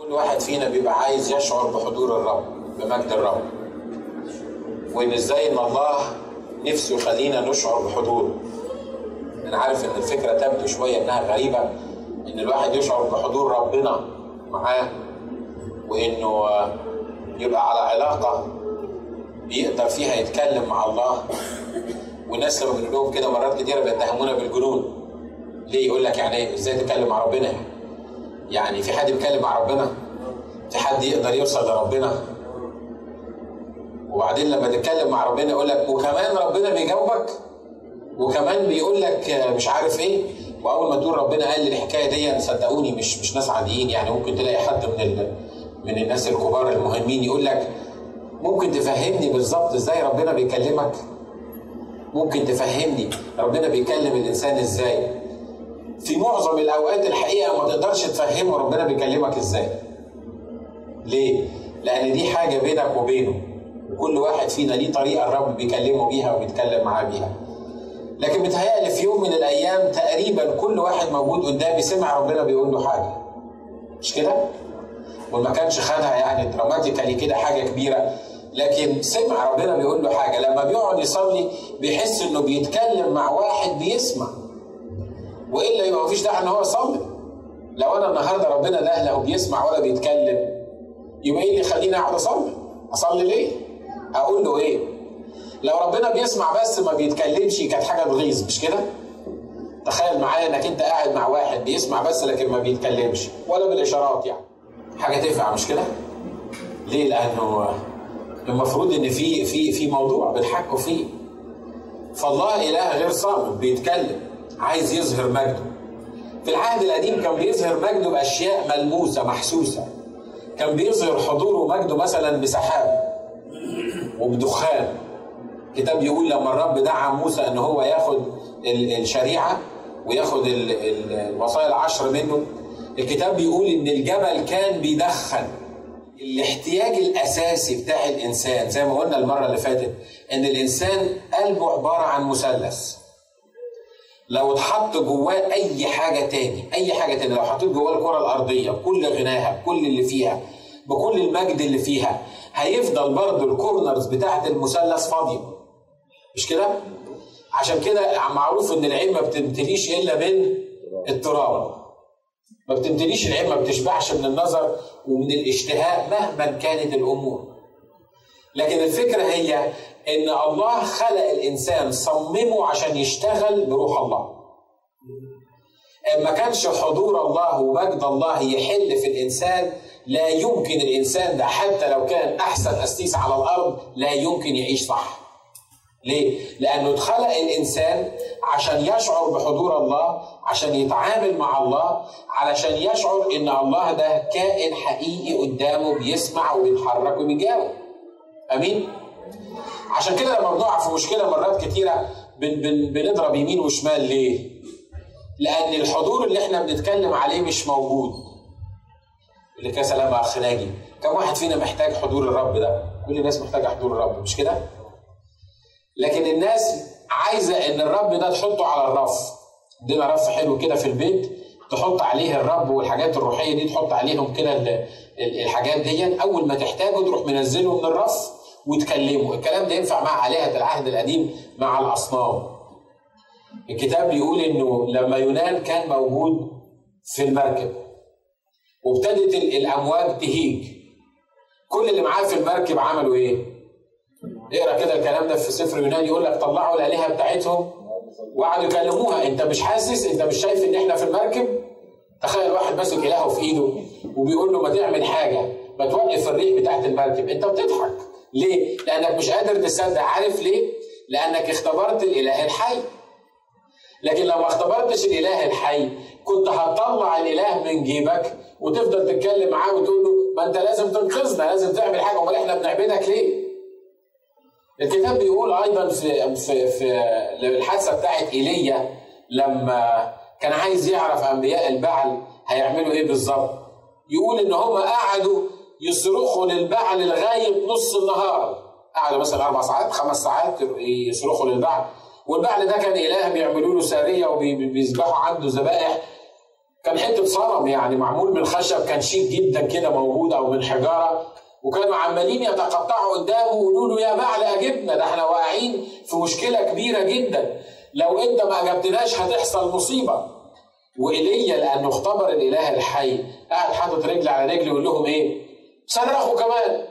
كل واحد فينا بيبقى عايز يشعر بحضور الرب بمجد الرب. وإن إزاي إن الله نفسه يخلينا نشعر بحضوره. أنا عارف إن الفكرة تبدو شوية إنها غريبة إن الواحد يشعر بحضور ربنا معاه وإنه يبقى على علاقة بيقدر فيها يتكلم مع الله. والناس لما بنقول لهم كده مرات كتيرة بيتهمونا بالجنون. ليه؟ يقول لك يعني إيه؟ إزاي تتكلم مع ربنا يعني؟ يعني في حد بيتكلم مع ربنا في حد يقدر يوصل لربنا. وبعدين لما تتكلم مع ربنا يقول لك وكمان ربنا بيجاوبك وكمان بيقول لك مش عارف إيه. وأول ما تقول ربنا قال لي الحكاية دي صدقوني مش مش ناس عاديين. يعني ممكن تلاقي حد من ال... من الناس الكبار المهمين يقول لك ممكن تفهمني بالظبط إزاي ربنا بيكلمك؟ ممكن تفهمني ربنا بيكلم الإنسان إزاي؟ في معظم الأوقات الحقيقة ما تقدرش تفهمه ربنا بيكلمك إزاي. ليه؟ لأن دي حاجة بينك وبينه وكل واحد فينا ليه طريقة الرب بيكلمه بيها وبيتكلم معاه بيها. لكن متهيألي في يوم من الأيام تقريبا كل واحد موجود قدامي سمع ربنا بيقول له حاجة. مش كده؟ وما كانش خدها يعني دراماتيكالي كده حاجة كبيرة. لكن سمع ربنا بيقول له حاجة. لما بيقعد يصلي بيحس إنه بيتكلم مع واحد بيسمع. وإلا يبقى مفيش داعي إن هو يصلي لو أنا النهارده ربنا لا بيسمع ولا بيتكلم يبقى إيه اللي يخليني أقعد أصلي؟ أصلي ليه؟ أقول له إيه؟ لو ربنا بيسمع بس ما بيتكلمش كانت حاجة تغيظ مش كده؟ تخيل معايا إنك أنت قاعد مع واحد بيسمع بس لكن ما بيتكلمش ولا بالإشارات يعني. حاجة تنفع مش كده؟ ليه؟ لأنه المفروض إن في في في موضوع بنحكوا فيه فالله إله غير صامت بيتكلم. عايز يظهر مجده. في العهد القديم كان بيظهر مجده بأشياء ملموسة محسوسة. كان بيظهر حضوره ومجده مثلا بسحاب وبدخان. الكتاب يقول لما الرب دعا موسى إن هو ياخد الشريعة وياخد الوصايا العشر منه الكتاب بيقول إن الجبل كان بيدخن. الاحتياج الأساسي بتاع الإنسان زي ما قلنا المرة اللي فاتت إن الإنسان قلبه عبارة عن مثلث. لو اتحط جواه أي حاجة تاني أي حاجة تاني لو حطيت جواه الكرة الأرضية بكل غناها بكل اللي فيها بكل المجد اللي فيها هيفضل برضه الكورنرز بتاعه المثلث فاضية. مش كده؟ عشان كده معروف إن العين ما بتمتليش إلا من التراب. ما بتمتليش العين ما بتشبعش من النظر ومن الاشتهاء مهما كانت الأمور. لكن الفكرة هي إن الله خلق الإنسان صممه عشان يشتغل بروح الله ما كانش حضور الله ومجد الله يحل في الإنسان لا يمكن الإنسان ده حتى لو كان أحسن قسيس على الأرض لا يمكن يعيش صح ليه؟ لأنه اتخلق الإنسان عشان يشعر بحضور الله، عشان يتعامل مع الله، علشان يشعر إن الله ده كائن حقيقي قدامه بيسمع وبيتحرك وبيجاوب. أمين؟ عشان كده لما بنقع في مشكلة مرات كتيرة بن بن بنضرب يمين وشمال ليه؟ لأن الحضور اللي إحنا بنتكلم عليه مش موجود. اللي كان سلام ناجي، كم واحد فينا محتاج حضور الرب ده؟ كل الناس محتاجة حضور الرب مش كده؟ لكن الناس عايزة إن الرب ده تحطه على الرف عندنا رف حلو كده في البيت تحط عليه الرب والحاجات الروحية دي تحط عليهم كده الحاجات دي أول ما تحتاجه تروح منزله من الرف وتكلمه. الكلام ده ينفع مع آلهة العهد القديم مع الأصنام. الكتاب بيقول إنه لما يونان كان موجود في المركب وابتدت الأمواج تهيج. كل اللي معاه في المركب عملوا إيه؟ اقرأ كده الكلام ده في سفر يونان يقول لك طلعوا الآلهة بتاعتهم وقعدوا يكلموها. أنت مش حاسس؟ أنت مش شايف إن إحنا في المركب؟ تخيل واحد ماسك الهه في إيده وبيقول له ما تعمل حاجة ما توقف الريح بتاعت المركب أنت بتضحك. ليه؟ لأنك مش قادر تصدق. عارف ليه؟ لأنك اختبرت الإله الحي. لكن لو ما اختبرتش الإله الحي كنت هتطلع الإله من جيبك وتفضل تتكلم معاه وتقول له ما أنت لازم تنقذنا لازم تعمل حاجة. أمال إحنا بنعبدك ليه؟ الكتاب بيقول أيضا في في في الحادثة بتاعت إيليا لما كان عايز يعرف أنبياء البعل هيعملوا إيه بالظبط. يقول إن هم قعدوا يصرخوا للبعل لغايه نص النهار. قعدوا مثلا أربع ساعات خمس ساعات يصرخوا للبعل. والبعل ده كان إله بيعملوا له ساريه وبيذبحوا عنده ذبائح. كان حتة صنم يعني معمول من خشب كان شيك جدا كده موجود أو من حجارة. وكانوا عمالين يتقطعوا قدامه ويقولوا له يا بعل أجبنا ده إحنا واقعين في مشكلة كبيرة جدا. لو أنت ما أجبتناش هتحصل مصيبة. وايليا لأنه اختبر الإله الحي. قاعد حاطط رجل على رجل ويقول لهم إيه؟ صرخوا كمان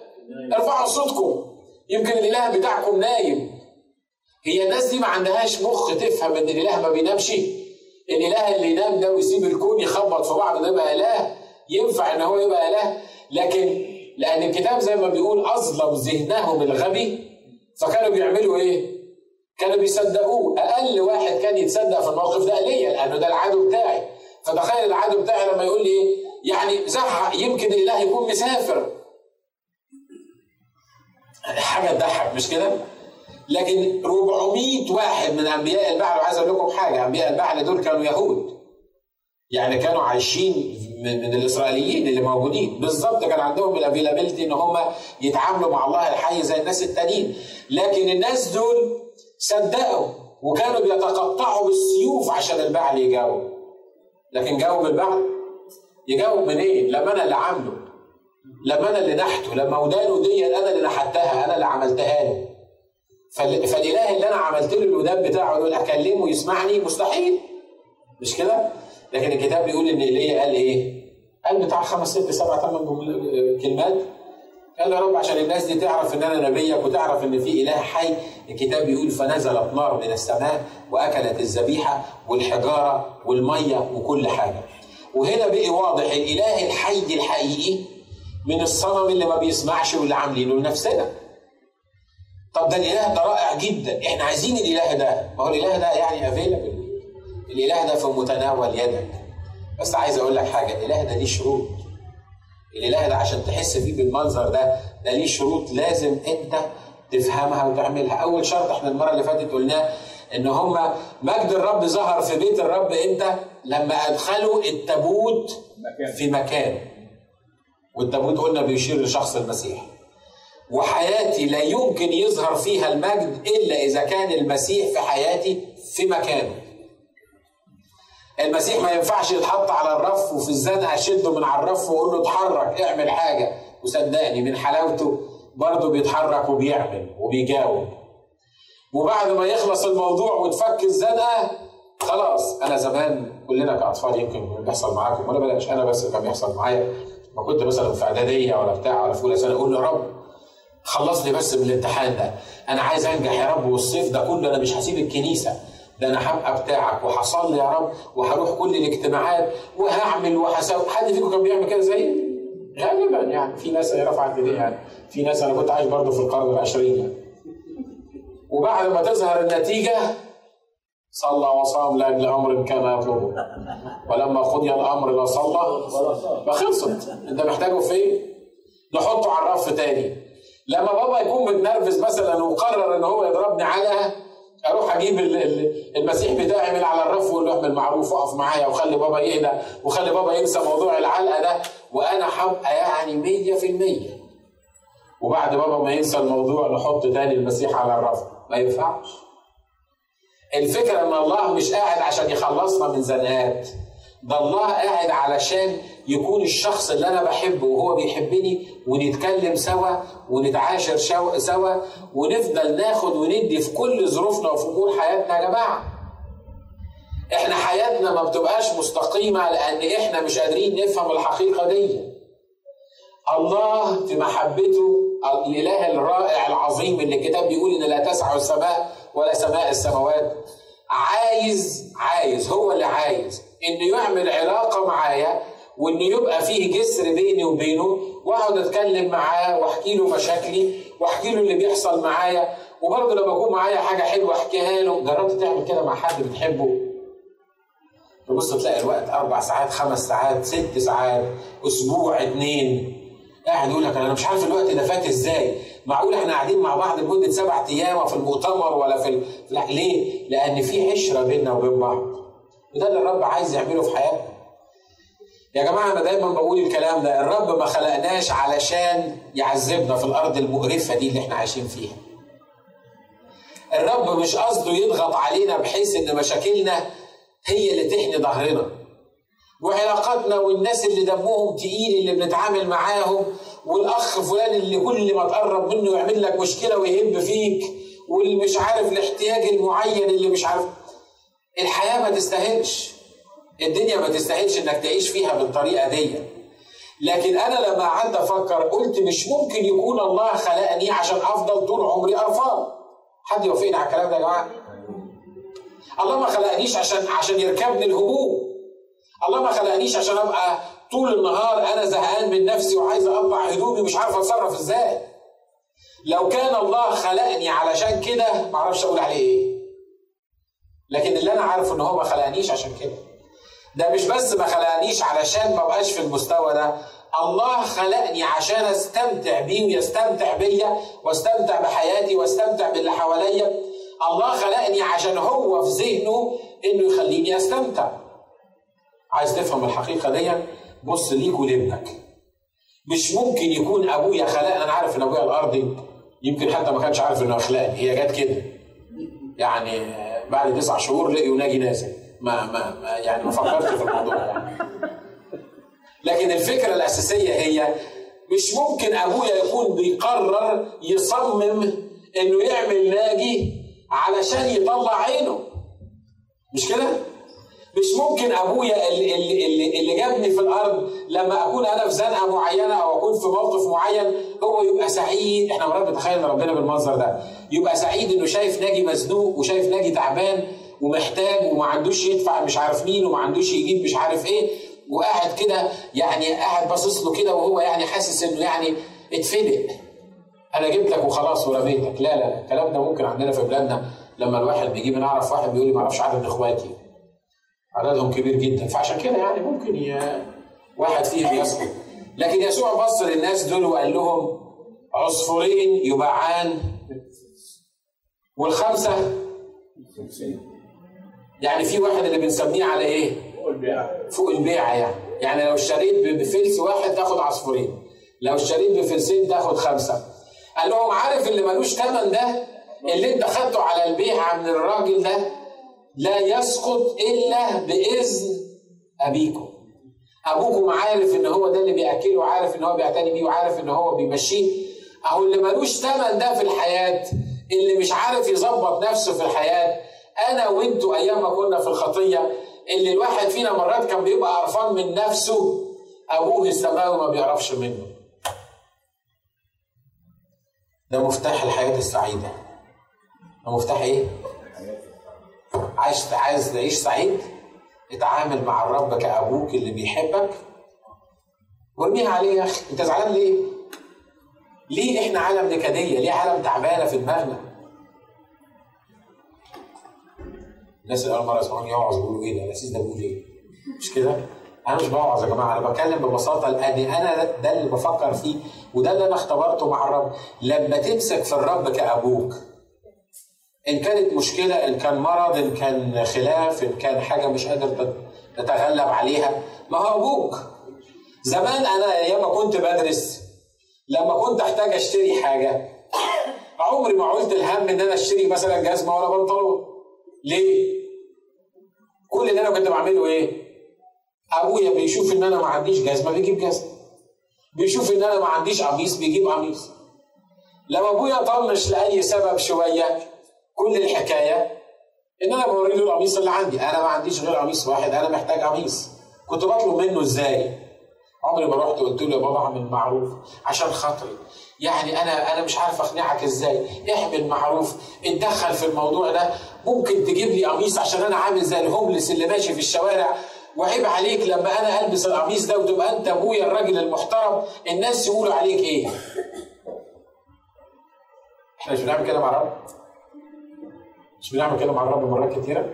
ارفعوا صوتكم. يمكن الإله بتاعكم نايم. هي الناس دي ما عندهاش مخ تفهم إن الإله ما بينامش. الإله اللي ينام ده ويسيب الكون يخبط في بعض ده يبقى إله. ينفع إن هو يبقى إله. لكن لأن الكتاب زي ما بيقول أظلم ذهنهم الغبي. فكانوا بيعملوا إيه؟ كانوا بيصدقوه. أقل واحد كان يتصدق في الموقف ده ليا لأنه ده العدو بتاعي. فتخيل العدو بتاعي لما يقول لي إيه؟ يعني زعق يمكن الاله يكون مسافر. حاجة تضحك مش كده؟ لكن 400 واحد من أنبياء البعل وعايز أقول لكم حاجة أنبياء البعل دول كانوا يهود. يعني كانوا عايشين من, الإسرائيليين اللي موجودين. بالظبط كان عندهم الأفيلابيلتي إن هم يتعاملوا مع الله الحي زي الناس التانيين. لكن الناس دول صدقوا وكانوا بيتقطعوا بالسيوف عشان البعل يجاوب لكن جاوب البعل يجاوب منين؟ لما أنا اللي عامله لما أنا اللي نحته لما ودانه دي أنا اللي نحتها أنا اللي عملتها له فالإله اللي أنا عملت له الودان بتاعه دول أكلمه يسمعني مستحيل مش كده؟ لكن الكتاب بيقول إن إيليا قال إيه؟ قال بتاع خمس ست سبع ثمان كلمات قال يا رب عشان الناس دي تعرف إن أنا نبيك وتعرف إن في إله حي الكتاب بيقول فنزلت نار من السماء وأكلت الذبيحة والحجارة والمية وكل حاجة. وهنا بقي واضح الإله الحي الحقيقي من الصنم اللي ما بيسمعش واللي عاملينه لنفسنا. طب ده الإله ده رائع جدا. إحنا عايزين الإله ده. ما هو الإله ده يعني افيلبل الإله ده في متناول يدك. بس عايز أقول لك حاجة الإله ده ليه شروط. الإله ده عشان تحس فيه بالمنظر ده ده ليه شروط لازم أنت تفهمها وتعملها. أول شرط إحنا المرة اللي فاتت قلناه إن هما مجد الرب ظهر في بيت الرب إمتى؟ لما أدخلوا التابوت في مكان. والتابوت قلنا بيشير لشخص المسيح. وحياتي لا يمكن يظهر فيها المجد إلا إذا كان المسيح في حياتي في مكانه المسيح ما ينفعش يتحط على الرف وفي الزنقه أشده من على الرف وأقول له اتحرك اعمل حاجة. وصدقني من حلاوته برضه بيتحرك وبيعمل وبيجاوب. وبعد ما يخلص الموضوع وتفك الزنقة خلاص أنا زمان كلنا كأطفال يمكن بيحصل معاكم ولا بلاش أنا بس كان بيحصل معايا. ما كنت مثلا في إعدادية ولا بتاع ولا في أولى سنه أقول له رب خلصني بس من الامتحان ده. أنا عايز أنجح يا رب والصيف ده كله أنا مش هسيب الكنيسة. ده أنا هبقى بتاعك وهصلي يا رب وهروح كل الاجتماعات وهعمل وهسوي. حد فيكم كان بيعمل كده زيي؟ غالبا يعني. في ناس رفعت إيديها يعني. في ناس أنا كنت عايش برضه في القرن العشرين يعني. وبعد ما تظهر النتيجة صلى وصام لاجل أمر كان يطلبه. ولما قضي الأمر لا صلى فخلصت أنت محتاجه فين؟ نحطه على الرف تاني. لما بابا يكون متنرفز مثلا وقرر إن هو يضربني علقه أروح أجيب المسيح بتاعي من على الرف واقول له معروف اقف معايا وخلي بابا يهدى وخلي بابا ينسى موضوع العلقة ده. وأنا هبقى يعني 100% وبعد بابا ما ينسى الموضوع نحط تاني المسيح على الرف. ما ينفعش. الفكرة إن الله مش قاعد عشان يخلصنا من زنقات ده الله قاعد علشان يكون الشخص اللي أنا بحبه وهو بيحبني ونتكلم سوا ونتعاشر سوا ونفضل ناخد وندي في كل ظروفنا وفي أمور حياتنا يا جماعة. إحنا حياتنا ما بتبقاش مستقيمة لأن إحنا مش قادرين نفهم الحقيقة دي. الله في محبته الإله الرائع العظيم اللي الكتاب بيقول إن لا تسع السماء ولا سماء السماوات. عايز عايز هو اللي عايز إنه يعمل علاقة معايا وإنه يبقى فيه جسر بيني وبينه وأقعد أتكلم معاه وأحكي له مشاكلي وأحكي له اللي بيحصل معايا. وبرضه لما يكون معايا حاجة حلوة أحكيها له. جربت تعمل كده مع حد بتحبه؟ تبص تلاقي الوقت أربع ساعات خمس ساعات ست ساعات أسبوع اتنين. قاعد يقول لك أنا مش عارف الوقت ده فات إزاي. معقول إحنا قاعدين مع بعض لمدة سبع أيام في المؤتمر ولا في ال... لا ليه؟ لأن في عشرة بيننا وبين بعض. وده اللي الرب عايز يعمله في حياتنا. يا جماعة أنا دايما بقول الكلام ده. الرب ما خلقناش علشان يعذبنا في الأرض المقرفة دي اللي إحنا عايشين فيها. الرب مش قصده يضغط علينا بحيث إن مشاكلنا هي اللي تحني ظهرنا. وعلاقاتنا والناس اللي دمهم تقيل اللي بنتعامل معاهم والأخ فلان اللي كل ما تقرب منه يعمل لك مشكلة ويهب فيك واللي مش عارف الاحتياج المعين اللي مش عارف. الحياة ما تستاهلش. الدنيا ما تستاهلش إنك تعيش فيها بالطريقة دي. لكن أنا لما قعدت أفكر قلت مش ممكن يكون الله خلقني عشان أفضل طول عمري قرفان حد يوافقني على الكلام ده يا جماعة؟ الله ما خلقنيش عشان عشان يركبني الهموم. الله ما خلقنيش عشان أبقى طول النهار أنا زهقان من نفسي وعايز أقطع هدومي مش عارف أتصرف إزاي. لو كان الله خلقني علشان كده معرفش أقول عليه إيه. لكن اللي أنا عارفه إن هو ما خلقنيش عشان كده. ده مش بس ما خلقنيش علشان ما بقاش في المستوى ده. الله خلقني عشان أستمتع بيه ويستمتع بيا واستمتع بحياتي واستمتع باللي حواليا. الله خلقني عشان هو في ذهنه إنه يخليني أستمتع. عايز تفهم الحقيقة دي بص ليك ولابنك. مش ممكن يكون أبويا خلقني أنا عارف إن أبويا الارضي يمكن حتى ما كانش عارف إنه خلقني هي جت كده. يعني بعد تسع شهور لقيوا ناجي نازل. ما ما, ما يعني ما فكرتش في الموضوع يعني لكن الفكرة الأساسية هي مش ممكن أبويا يكون بيقرر يصمم إنه يعمل ناجي علشان يطلع عينه. مش كده؟ مش ممكن أبويا اللي, اللي, اللي جابني في الأرض لما أكون أنا في زنقة معينة أو أكون في موقف معين هو يبقى سعيد. إحنا مرات بنتخيل ربنا بالمنظر ده. يبقى سعيد إنه شايف ناجي مزنوق وشايف ناجي تعبان ومحتاج وما عندوش يدفع مش عارف مين وما عندوش يجيب مش عارف إيه وقاعد كده يعني قاعد باصص له كده وهو يعني حاسس إنه يعني اتفلق. أنا جبت لك وخلاص ورميتك لا لا الكلام ده ممكن عندنا في بلادنا لما الواحد بيجيب أنا اعرف واحد بيقول لي ما أعرفش عدد إخواتي. عددهم كبير جدا. فعشان كده يعني ممكن ي... واحد فيهم يسقط لكن يسوع بص للناس دول وقال لهم عصفورين يباعان والخمسة يعني في واحد اللي بنسميه على إيه؟ فوق البيعة. فوق البيعة يعني. يعني لو اشتريت بفلس واحد تاخد عصفورين. لو اشتريت بفلسين تاخد خمسة. قال لهم عارف اللي ملوش ثمن ده؟ اللي انت خدته على البيعة من الراجل ده؟ لا يسقط إلا بإذن أبيكم. أبوكم عارف إن هو ده اللي بيأكله وعارف إن هو بيعتني بيه وعارف إن هو بيمشيه. أهو اللي ملوش ثمن ده في الحياة اللي مش عارف يظبط نفسه في الحياة. أنا وأنتوا أيام ما كنا في الخطية اللي الواحد فينا مرات كان بيبقى قرفان من نفسه أبوه السماوي ما بيعرفش منه. ده مفتاح الحياة السعيدة. ده مفتاح إيه؟ عايز عايز تعيش سعيد اتعامل مع الرب كأبوك اللي بيحبك. وارميها عليه يا أخي. أنت زعلان ليه؟ ليه إحنا عالم نكدية؟ ليه عالم تعبانة في دماغنا؟ الناس اللي أول مرة يسمعوني يوعظ بيقولوا إيه ده؟ الاسيس ده بيقول إيه؟ مش كده؟ أنا مش بوعظ يا جماعة أنا بتكلم ببساطة لأن أنا ده اللي بفكر فيه وده اللي أنا اختبرته مع الرب. لما تمسك في الرب كأبوك إن كانت مشكلة إن كان مرض إن كان خلاف إن كان حاجة مش قادر تتغلب عليها ما هو أبوك. زمان أنا أيام ما كنت بدرس لما كنت أحتاج أشتري حاجة عمري ما قلت الهم إن أنا أشتري مثلا جزمة ولا بنطلون. ليه؟ كل اللي أنا كنت بعمله إيه؟ أبويا بيشوف إن أنا ما عنديش جزمة بيجيب جزمة. بيشوف إن أنا ما عنديش قميص بيجيب قميص. لما أبويا طنش لأي سبب شوية كل الحكاية إن أنا بوري له القميص اللي عندي. أنا ما عنديش غير قميص واحد أنا محتاج قميص. كنت بطلب منه إزاي؟ عمري ما رحت قلت له يا بابا اعمل معروف عشان خاطري. يعني أنا أنا مش عارف أقنعك إزاي. اعمل معروف. اتدخل في الموضوع ده. ممكن تجيب لي قميص عشان أنا عامل زي الهوملس اللي ماشي في الشوارع. وعيب عليك لما أنا ألبس القميص ده وتبقى أنت أبويا الراجل المحترم. الناس يقولوا عليك إيه؟ إحنا مش بنعمل كده مع الرب مش بنعمل كده مع الرب مرات كتيرة.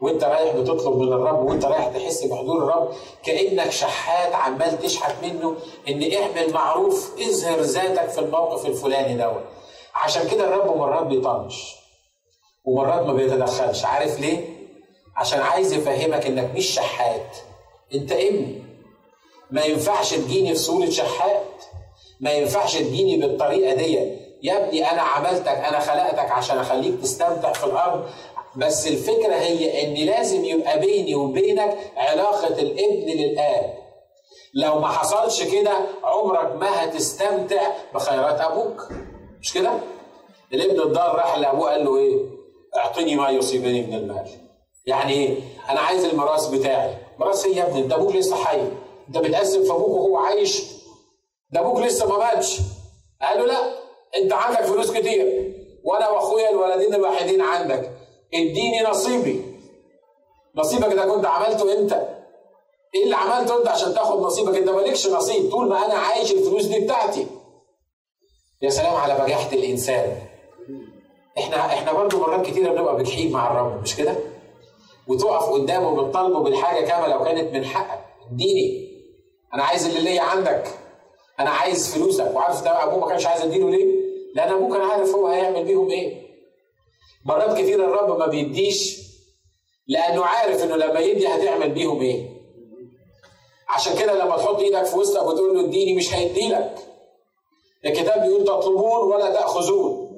وانت رايح بتطلب من الرب وانت رايح تحس بحضور الرب كأنك شحات عمال تشحت منه إن اعمل معروف اظهر ذاتك في الموقف الفلاني دوت. عشان كده الرب مرات بيطنش. ومرات ما بيتدخلش. عارف ليه؟ عشان عايز يفهمك إنك مش شحات. أنت ابني ما ينفعش تجيني في صورة شحات. ما ينفعش تجيني بالطريقة دي يا ابني أنا عملتك أنا خلقتك عشان اخليك تستمتع في الأرض. بس الفكرة هي إن لازم يبقى بيني وبينك علاقة الابن للآب. لو ما حصلش كده عمرك ما هتستمتع بخيرات أبوك. مش كده؟ الابن الضال راح لأبوه قال له إيه؟ اعطني ما يصيبني من المال. يعني إيه؟ أنا عايز الميراث بتاعي. ميراث إيه يا ابني؟ أنت أبوك لسه حي. أنت بتقسم في أبوك وهو عايش. ده أبوك لسه ما ماتش. قال له لا. أنت عندك فلوس كتير. وأنا وأخويا الولدين الوحيدين عندك. اديني نصيبي. نصيبك ده كنت عملته انت إيه اللي عملته انت عشان تاخد نصيبك؟ انت مالكش نصيب. طول ما أنا عايش الفلوس دي بتاعتي. يا سلام على بجاحة الإنسان. إحنا إحنا برضه مرات كتيرة بنبقى بجحيم مع الرب مش كده؟ وتقف قدامه وبتطالبه بالحاجة كما لو كانت من حقك. اديني. أنا عايز اللي ليا عندك. أنا عايز فلوسك. وعارف ده أبوه ما كانش عايز أديله ليه؟ لأن أبوه كان عارف هو هيعمل بيهم إيه. مرات كتير الرب ما بيديش لأنه عارف إنه لما يدي هتعمل بيهم إيه. عشان كده لما تحط إيدك في وسطك وتقول له اديني مش هيديلك الكتاب بيقول تطلبون ولا تأخذون.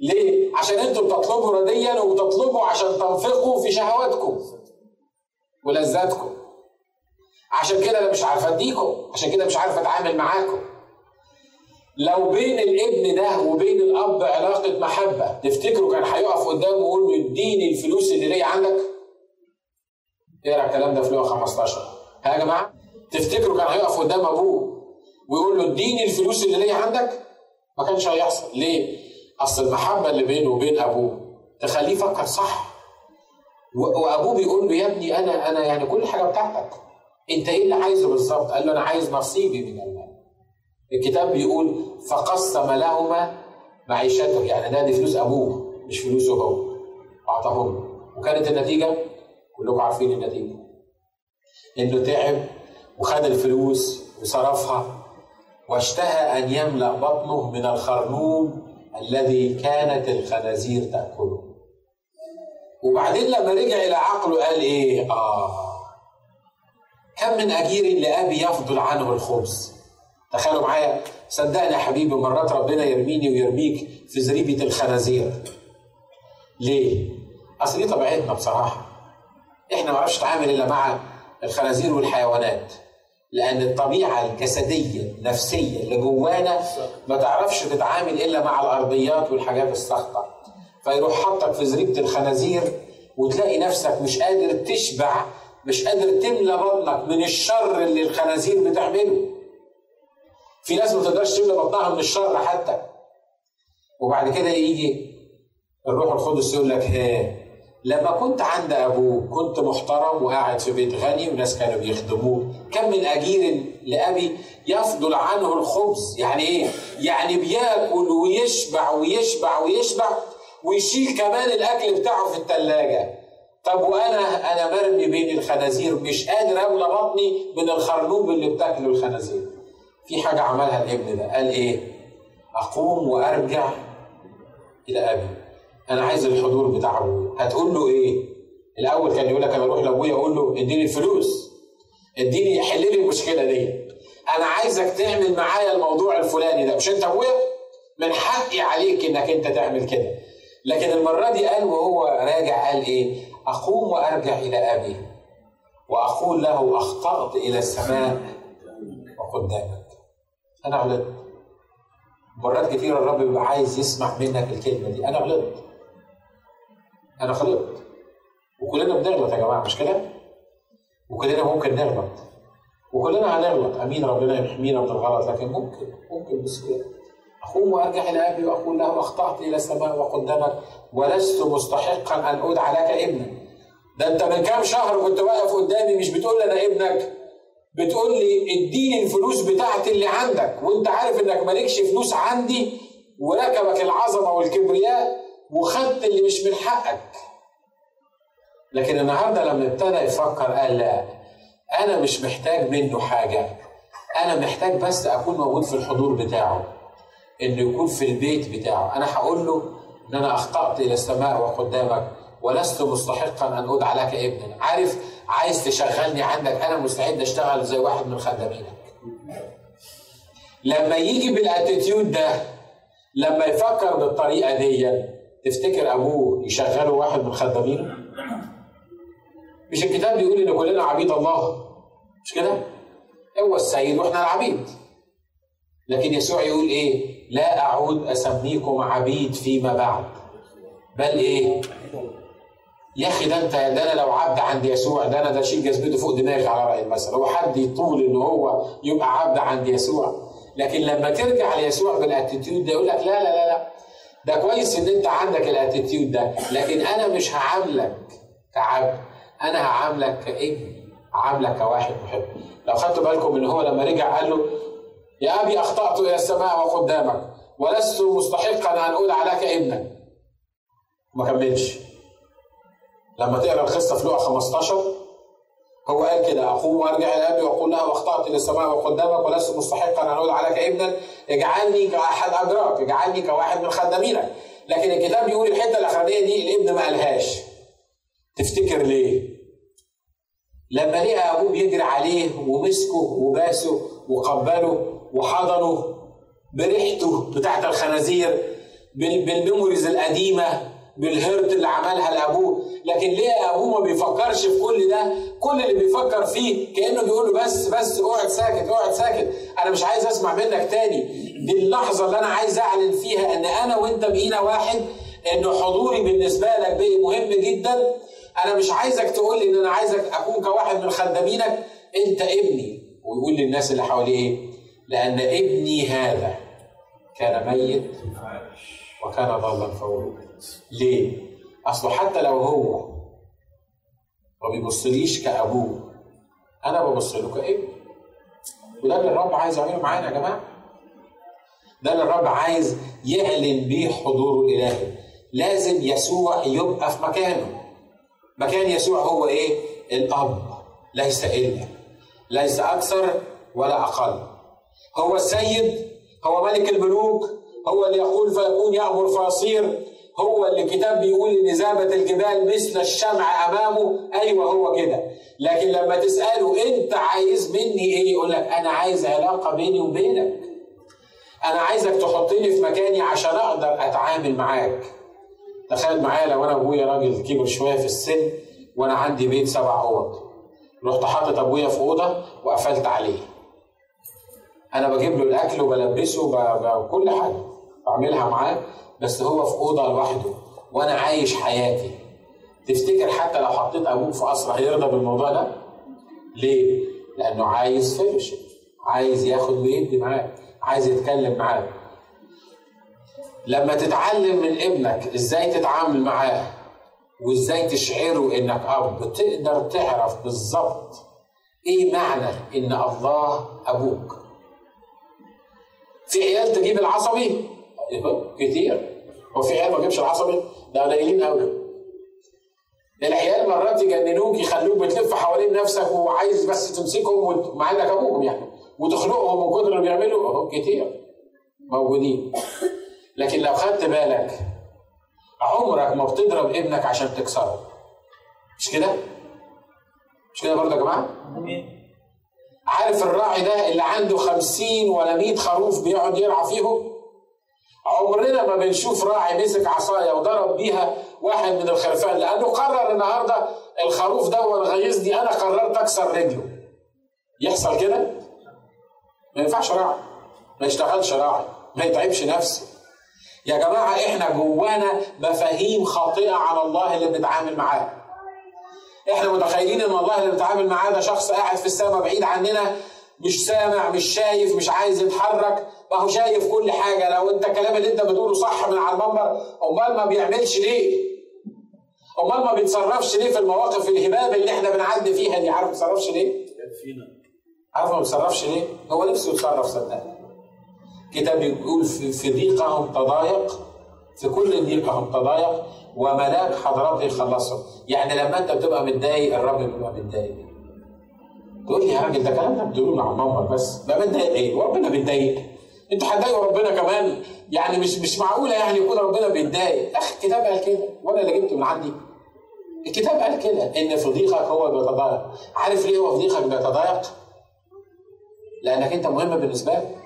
ليه؟ عشان أنتم بتطلبوا رديا وبتطلبوا عشان تنفقوا في شهواتكم ولذاتكم. عشان كده أنا مش عارف أديكم عشان كده مش عارف أتعامل معاكم. لو بين الابن ده وبين الأب علاقة محبة تفتكروا كان هيقف قدامه ويقول له اديني الفلوس اللي ليا عندك؟ اقرأ الكلام ده في لغه 15 ها يا جماعة؟ تفتكروا كان هيقف قدام أبوه ويقول له اديني الفلوس اللي ليا عندك؟ ما كانش هيحصل، ليه؟ أصل المحبة اللي بينه وبين أبوه تخليه يفكر صح وأبوه بيقول له يا ابني أنا أنا يعني كل حاجة بتاعتك أنت إيه اللي عايزه بالظبط؟ قال له أنا عايز نصيبي من المال الكتاب بيقول فقسم لهما معيشته يعني ده دي فلوس أبوه مش فلوسه هو أعطاهم. وكانت النتيجة؟ كلكم عارفين النتيجة. إنه تعب وخد الفلوس وصرفها واشتهى أن يملأ بطنه من الخرنوب الذي كانت الخنازير تأكله. وبعدين لما رجع إلى عقله قال إيه؟ آه. كم من أجير لأبي يفضل عنه الخبز. تخيلوا معايا صدقني يا حبيبي مرات ربنا يرميني ويرميك في زريبة الخنازير. ليه؟ أصل دي طبيعتنا بصراحة. إحنا ما نعرفش نتعامل إلا مع الخنازير والحيوانات. لأن الطبيعة الجسدية النفسية اللي جوانا ما تعرفش تتعامل إلا مع الأرضيات والحاجات الساخطة. فيروح حطك في زريبة الخنازير وتلاقي نفسك مش قادر تشبع مش قادر تملى بطنك من الشر اللي الخنازير بتعمله. في ناس ما تقدرش تملى بطنها من الشر حتى. وبعد كده يجي الروح القدس يقول لك ها لما كنت عند أبوك كنت محترم وقاعد في بيت غني وناس كانوا بيخدموه كم من أجير لأبي يفضل عنه الخبز. يعني إيه؟ يعني بيأكل ويشبع ويشبع ويشبع ويشيل كمان الأكل بتاعه في الثلاجه طب وأنا؟ أنا مرمي بين الخنازير مش قادر أملى بطني من الخرنوب اللي بتاكله الخنازير. في حاجة عملها الابن ده. قال إيه؟ أقوم وأرجع إلى أبي. أنا عايز الحضور بتاع أبويا هتقول له إيه؟ الأول كان يقول لك أنا أروح لأبويا أقول له إديني الفلوس. إديني حل لي المشكلة دي. أنا عايزك تعمل معايا الموضوع الفلاني ده. مش أنت أبويا؟ من حقي عليك إنك أنت تعمل كده. لكن المرة دي قال وهو راجع قال إيه؟ أقوم وأرجع إلى أبي. وأقول له أخطأت إلى السماء وقدامك. أنا غلطت مرات كتير الرب بيبقى عايز يسمع منك الكلمة دي. أنا غلطت أنا غلطت وكلنا بنغلط يا جماعة مش كده؟ وكلنا ممكن نغلط. وكلنا هنغلط. أمين ربنا يحمينا من الغلط لكن ممكن ممكن بسهولة. اقوم وأرجع إلى أبي وأقول له أخطأت إلى السماء وقدامك ولست مستحقا أن أدعى لك ابنا. ده أنت من كام شهر كنت واقف قدامي مش بتقول لي أنا ابنك؟ بتقول لي اديني الفلوس بتاعتي اللي عندك وانت عارف انك مالكش فلوس عندي وركبك العظمة والكبرياء وخدت اللي مش من حقك. لكن النهارده لما ابتدى يفكر قال لا أنا مش محتاج منه حاجة أنا محتاج بس أكون موجود في الحضور بتاعه إنه يكون في البيت بتاعه. أنا هقول له إن أنا أخطأت إلى السماء وقدامك ولست مستحقا أن أدعى لك ابنا. عارف عايز تشغلني عندك أنا مستعد أشتغل زي واحد من خدامينك لما يجي بالاتيتيود ده لما يفكر بالطريقة دي تفتكر أبوه يشغله واحد من خدامينه؟ مش الكتاب بيقول إن كلنا عبيد الله مش كده؟ هو السيد وإحنا العبيد لكن يسوع يقول إيه؟ لا أعود أسميكم عبيد فيما بعد بل إيه؟ يا أخي ده انت ده أنا لو عبد عند يسوع ده أنا ده شيل جذبته فوق دماغي على رأي المثل. هو حد يطول ان هو يبقى عبد عند يسوع. لكن لما ترجع ليسوع بال attitude ده يقول لك لا لا لا لا. ده كويس إن أنت عندك ال attitude ده. لكن أنا مش هعاملك كعبد. أنا هعاملك كإبن. هعاملك كواحد محب. لو خدتوا بالكم إن هو لما رجع قال له يا أبي أخطأت إلى السماء وقدامك ولست مستحقا أن أقول عليك ابنك ما كملش. لما تقرأ القصة في لوقا 15 هو قال كده اقوم وارجع إلى أبي وأقول له واخطات إلى السماء وقدامك ولست مستحقا أن أقول عليك ابنا اجعلني كأحد اجراك اجعلني كواحد من خدامينك لكن الكتاب بيقول الحتة الأخرانية دي الابن ما قالهاش تفتكر ليه؟ لما لقى أبوه بيجري عليه ومسكه وباسه وقبله وحضنه بريحته بتاعت الخنازير بالميموريز القديمة بالهرت اللي عملها لأبوه. لكن ليه أبوه ما بيفكرش في كل ده؟ كل اللي بيفكر فيه كأنه بيقول له بس بس اقعد ساكت اقعد ساكت. أنا مش عايز أسمع منك تاني. دي اللحظة اللي أنا عايز أعلن فيها إن أنا وأنت بقينا واحد إن حضوري بالنسبة لك بقي مهم جدا. أنا مش عايزك تقول لي إن أنا عايزك أكون كواحد من خدامينك. أنت ابني. ويقول للناس اللي حواليه إيه؟ لأن ابني هذا كان ميت وكان ضالا فولد ليه؟ اصله حتى لو هو ما بيبصليش كأبوه أنا ببص له كابن. وده اللي الرب عايز يعمله معانا يا جماعة. ده اللي الرب عايز يعلن بيه حضوره الالهي لازم يسوع يبقى في مكانه. مكان يسوع هو إيه؟ الأب. ليس إلا. ليس أكثر ولا أقل. هو السيد هو ملك الملوك هو اللي يقول فيكون يأمر فيصير. هو اللي الكتاب بيقول إن ذابت الجبال مثل الشمع أمامه. أيوه هو كده. لكن لما تسأله أنت عايز مني إيه يقول لك أنا عايز علاقة بيني وبينك. أنا عايزك تحطني في مكاني عشان أقدر أتعامل معاك. تخيل معايا لو أنا ابويا راجل كبر شوية في السن وأنا عندي بيت سبع أوض. رحت حاطط أبويا في أوضة وقفلت عليه. أنا بجيب له الأكل وبلبسه بكل حاجة بعملها معاه. بس هو في أوضة لوحده وأنا عايش حياتي. تفتكر حتى لو حطيت أبوك في قصر هيرضى بالموضوع ده؟ ليه؟ لأنه عايز فيلوشيب عايز ياخد ويدي معاك عايز يتكلم معاك. لما تتعلم من ابنك إزاي تتعامل معاه وإزاي تشعره إنك أب تقدر تعرف بالظبط إيه معنى إن الله أبوك. في عيال تجيب العصبي؟ كتير. هو في عيال ما جابش العصبي؟ ده قليلين قوي. العيال مرات يجننوك يخلوك بتلف حوالين نفسك وعايز بس تمسكهم مع إنك أبوهم يعني وتخنقهم من كتر اللي بيعملوا. أهو كتير. موجودين. لكن لو خدت بالك عمرك ما بتضرب ابنك عشان تكسره. مش كده؟ مش كده برضه يا جماعة؟ عارف الراعي ده اللي عنده خمسين ولا مئة خروف بيقعد يرعى فيهم؟ عمرنا ما بنشوف راعي مسك عصاية وضرب بيها واحد من الخرفان لأنه قرر النهاردة الخروف ده غيظني أنا قررت أكسر رجله. يحصل كده؟ ما ينفعش راعي. ما يشتغلش راعي. ما يتعبش نفسه. يا جماعة إحنا جوانا مفاهيم خاطئة على الله اللي بنتعامل معاه إحنا متخيلين إن الله اللي بنتعامل معاه ده شخص قاعد في السماء بعيد عننا مش سامع مش شايف مش عايز يتحرك. ما هو شايف كل حاجة. لو انت الكلام اللي انت بتقوله صح من على المنبر امال ما بيعملش ليه؟ امال ما بيتصرفش ليه في المواقف الهباب اللي إحنا بنعدي فيها دي؟ عارف ما بيتصرفش ليه؟ عارف ما بيتصرفش ليه؟ هو نفسه يتصرف صدقني. كتاب يقول في, ضيقهم تضايق في كل ضيقهم تضايق وملاك حضرته يخلصهم يعني لما انت بتبقى متضايق الرب بيبقى متضايق. تقول لي يا راجل ده كلام بتقوله مع المنبر بس. بقى متضايق إيه؟ وربنا بيتضايق. أنتوا هتضايقوا ربنا كمان؟ يعني مش مش معقولة يعني يكون ربنا بيتضايق؟ أخي الكتاب قال كده. وأنا اللي جبته من عندي. الكتاب قال كده إن في ضيقك هو بيتضايق. عارف ليه هو في ضيقك بيتضايق؟ لأنك أنت مهم بالنسبة له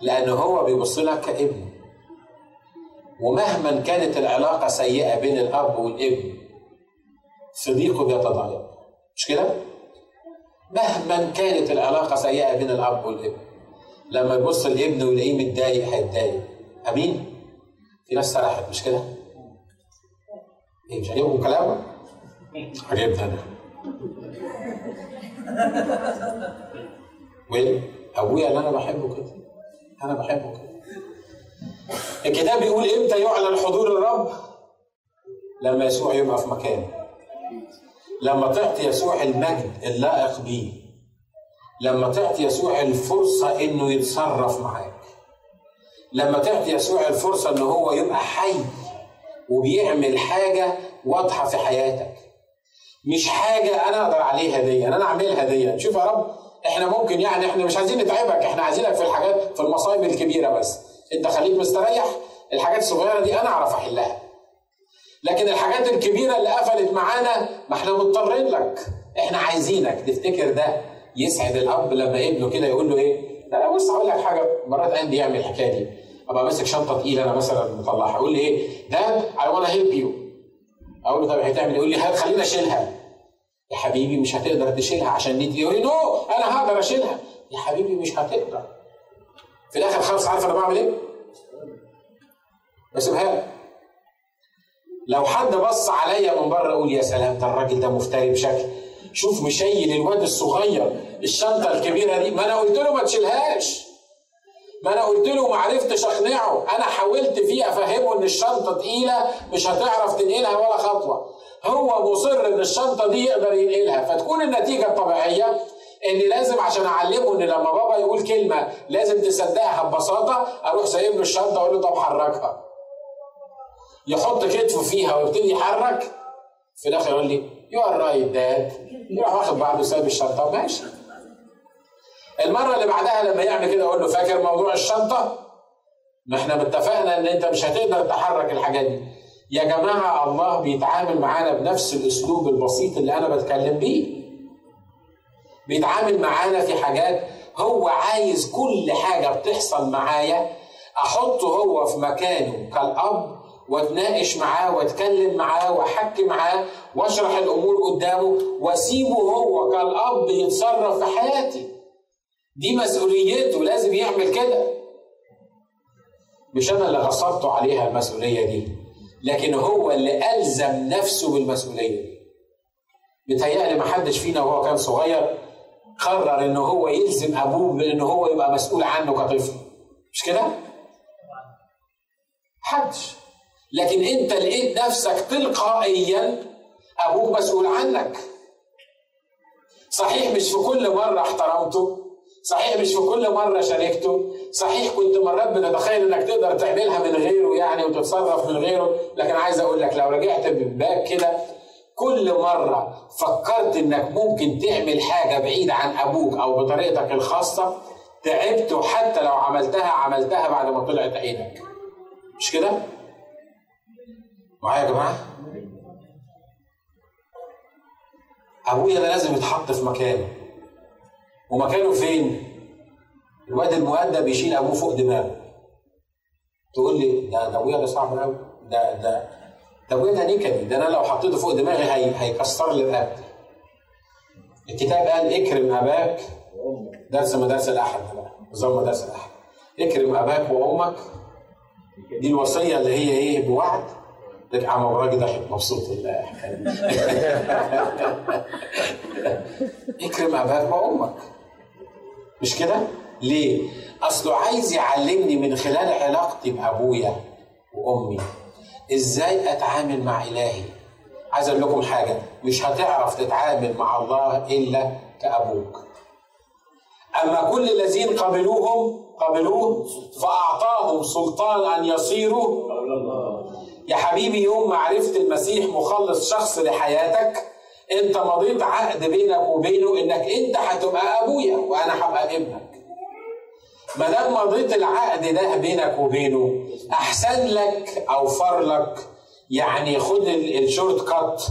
لأن هو بيبص لك كابن. ومهما كانت العلاقة سيئة بين الأب والابن صديقه بيتضايق. مش كده؟ مهما كانت العلاقة سيئة بين الأب والابن لما يبص الابن ويلاقيه متضايق هيتضايق. أمين؟ في ناس سرحت مش كده؟ إيه مش عاجبكم كلامه؟ عجبني أنا. وأبويا اللي أنا بحبه كده. أنا بحبه كده. الكتاب بيقول إمتى يعلن حضور الرب؟ لما يسوع يبقى في مكانه. لما تعطي يسوع المجد اللائق بيه. لما تعطي يسوع الفرصة إنه يتصرف معاك. لما تعطي يسوع الفرصة إن هو يبقى حي وبيعمل حاجة واضحة في حياتك. مش حاجة أنا أقدر عليها دي أنا أعملها دي شوف يا رب إحنا ممكن يعني إحنا مش عايزين نتعبك إحنا عايزينك في الحاجات في المصايب الكبيرة بس. أنت خليك مستريح الحاجات الصغيرة دي أنا أعرف أحلها. لكن الحاجات الكبيرة اللي قفلت معانا ما إحنا مضطرين لك. إحنا عايزينك تفتكر ده. يسعد الأب لما ابنه كده يقول له إيه؟ لا لا بص هقول لك حاجة. مرات عندي يعمل الحكاية دي. أبقى ماسك شنطة تقيلة أنا مثلا مطلعها. يقول لي إيه؟ Dad I wanna help you أقول له طب هتعمل يقول لي خليني أشيلها؟ يا حبيبي مش هتقدر تشيلها عشان دي يقول لي no أنا هقدر أشيلها. يا حبيبي مش هتقدر. في الآخر خالص عارف أنا بعمل إيه؟ بسيبها لك. لو حد بص عليا من بره أقول يا سلام ده الراجل ده مفتري بشكل. شوف مشيل الواد الصغير الشنطة الكبيرة دي. ما أنا قلت له ما تشيلهاش. ما أنا قلت له ما عرفتش أقنعه. أنا حاولت فيه أفهمه إن الشنطة تقيلة مش هتعرف تنقلها ولا خطوة. هو مصر إن الشنطة دي يقدر ينقلها. فتكون النتيجة الطبيعية إن لازم عشان أعلمه إن لما بابا يقول كلمة لازم تصدقها ببساطة أروح سايب له الشنطة أقول له طب حركها. يحط كتفه فيها ويبتدي يحرك. في الآخر يقول لي you are right dad يروح واخد بعضه سايب الشنطة. وماشي المرة اللي بعدها لما يعمل كده أقول له فاكر موضوع الشنطة؟ ما إحنا اتفقنا إن أنت مش هتقدر تحرك الحاجات دي. يا جماعة الله بيتعامل معانا بنفس الأسلوب البسيط اللي أنا بتكلم بيه. بيتعامل معانا في حاجات هو عايز كل حاجة بتحصل معايا. أحطه هو في مكانه كالأب. واتناقش معاه واتكلم معاه واحكي معاه واشرح الأمور قدامه واسيبه هو كالاب يتصرف في حياتي. دي مسؤوليته لازم يعمل كده. مش أنا اللي غصبته عليها المسؤولية دي لكن هو اللي ألزم نفسه بالمسؤولية دي. متهيألي ما حدش فينا وهو كان صغير قرر إن هو يلزم أبوه بإن هو يبقى مسؤول عنه كطفل. مش كده؟ حدش. لكن انت لقيت نفسك تلقائيا أبوك مسؤول عنك صحيح مش في كل مرة احترمته صحيح مش في كل مرة شاركته صحيح كنت مرات بتتخيل إنك تقدر تعملها من غيره يعني وتتصرف من غيره لكن عايز أقول لك لو رجعت بباك كده كل مرة فكرت إنك ممكن تعمل حاجة بعيدة عن أبوك أو بطريقتك الخاصة تعبت وحتى لو عملتها عملتها بعد ما طلعت عينك مش كده؟ معايا يا جماعة؟ أبويا ده لازم يتحط في مكانه. ومكانه فين؟ الواد المؤدب يشيل أبوه فوق دماغه. تقول لي ده ده أبويا ده صعب قوي ده ده ده أبويا ده نكدي ده أنا لو حطيته فوق دماغي هي هيكسر لي رقبتي الكتاب قال اكرم أباك. درس مدارس الأحد نظام مدارس الأحد. اكرم أباك وأمك. دي الوصية اللي هي إيه؟ بوعد. لك عم الراجل ده مبسوط بالله اكرم أباك وأمك. مش كده؟ ليه؟ أصله عايز يعلمني من خلال علاقتي بأبويا وأمي إزاي أتعامل مع إلهي. عايز أقول لكم حاجة مش هتعرف تتعامل مع الله إلا كأبوك. أما كل الذين قبلوهم قبلوه فأعطاهم سلطان أن يصيروا يا حبيبي يوم ما عرفت المسيح مخلص شخص لحياتك انت مضيت عقد بينك وبينه انك انت هتبقى أبويا وأنا هبقى ابنك. ما دام مضيت العقد ده بينك وبينه أحسن لك اوفر لك يعني خد ال shortcut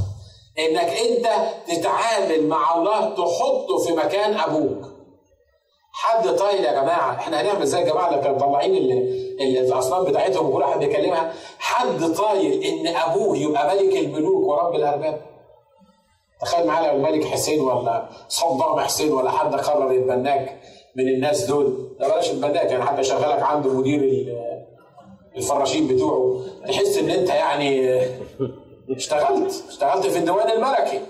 إنك انت تتعامل مع الله تحطه في مكان أبوك. حد طايل يا جماعة إحنا هنعمل زي الجماعة اللي كانوا الأصنام بتاعتهم وكل واحد بيكلمها حد طايل إن أبوه يبقى ملك الملوك ورب الأرباب. تخيل معايا لو الملك حسين ولا صدام حسين ولا حد قرر يتبناك من الناس دول. ده بلاش البناك يعني حد شغلك عنده مدير الفراشين بتوعه. تحس إن أنت يعني اشتغلت اشتغلت في الديوان الملكي.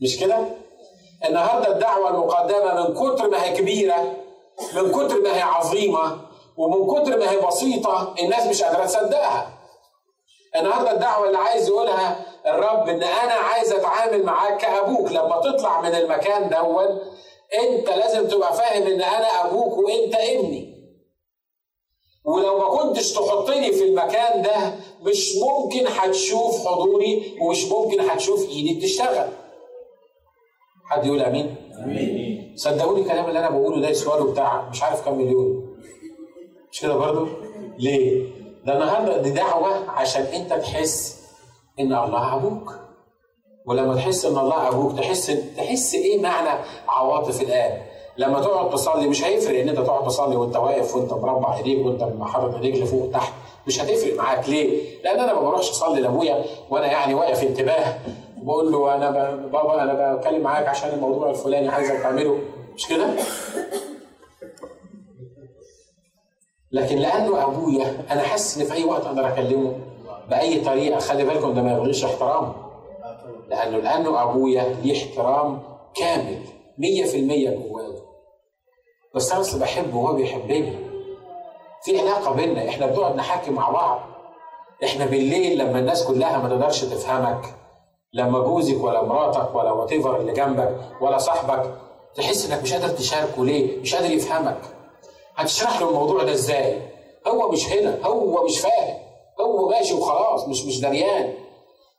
مش كده؟ النهارده الدعوة المقدمة من كتر ما هي كبيرة من كتر ما هي عظيمة ومن كتر ما هي بسيطة الناس مش قادرة تصدقها. النهارده الدعوة اللي عايز يقولها الرب إن أنا عايز أتعامل معاك كأبوك لما تطلع من المكان دون أنت لازم تبقى فاهم إن أنا أبوك وأنت ابني. ولو ما كنتش تحطني في المكان ده مش ممكن هتشوف حضوري ومش ممكن هتشوف إيدي بتشتغل. حد يقول آمين؟ آمين صدقوني الكلام اللي أنا بقوله ده يسواله بتاع مش عارف كام مليون مش كده برضه؟ ليه؟ ده النهارده دي دعوة عشان انت تحس ان الله أبوك ولما تحس ان الله أبوك تحس تحس إيه معنى عواطف الاب لما تقعد تصلي مش هيفرق ان انت تقعد تصلي وانت واقف وانت مربع ايديك وانت حاطط ايديك لفوق تحت مش هتفرق معاك ليه؟ لأن أنا ما بروحش أصلي لأبويا وأنا يعني واقف انتباه بقول له أنا. بابا أنا بتكلم معاك عشان الموضوع الفلاني عايزك تعمله مش كده؟ لكن لأنه أبويا أنا حاسس إن في أي وقت أقدر أكلمه بأي طريقة. خلي بالكم ده ما يلغيش احترامه لأنه لأنه أبويا ليه احترام كامل 100% جواه بس أنا اصل بحبه وهو بيحبني. في علاقة بينا إحنا بنقعد نحكي مع بعض. إحنا بالليل لما الناس كلها ما تقدرش تفهمك لما جوزك ولا مراتك ولا وات اللي جنبك ولا صاحبك تحس إنك مش قادر تشاركه. ليه؟ مش قادر يفهمك. هتشرح له الموضوع ده إزاي؟ هو مش هنا، هو مش فاهم، هو ماشي وخلاص مش مش دريان.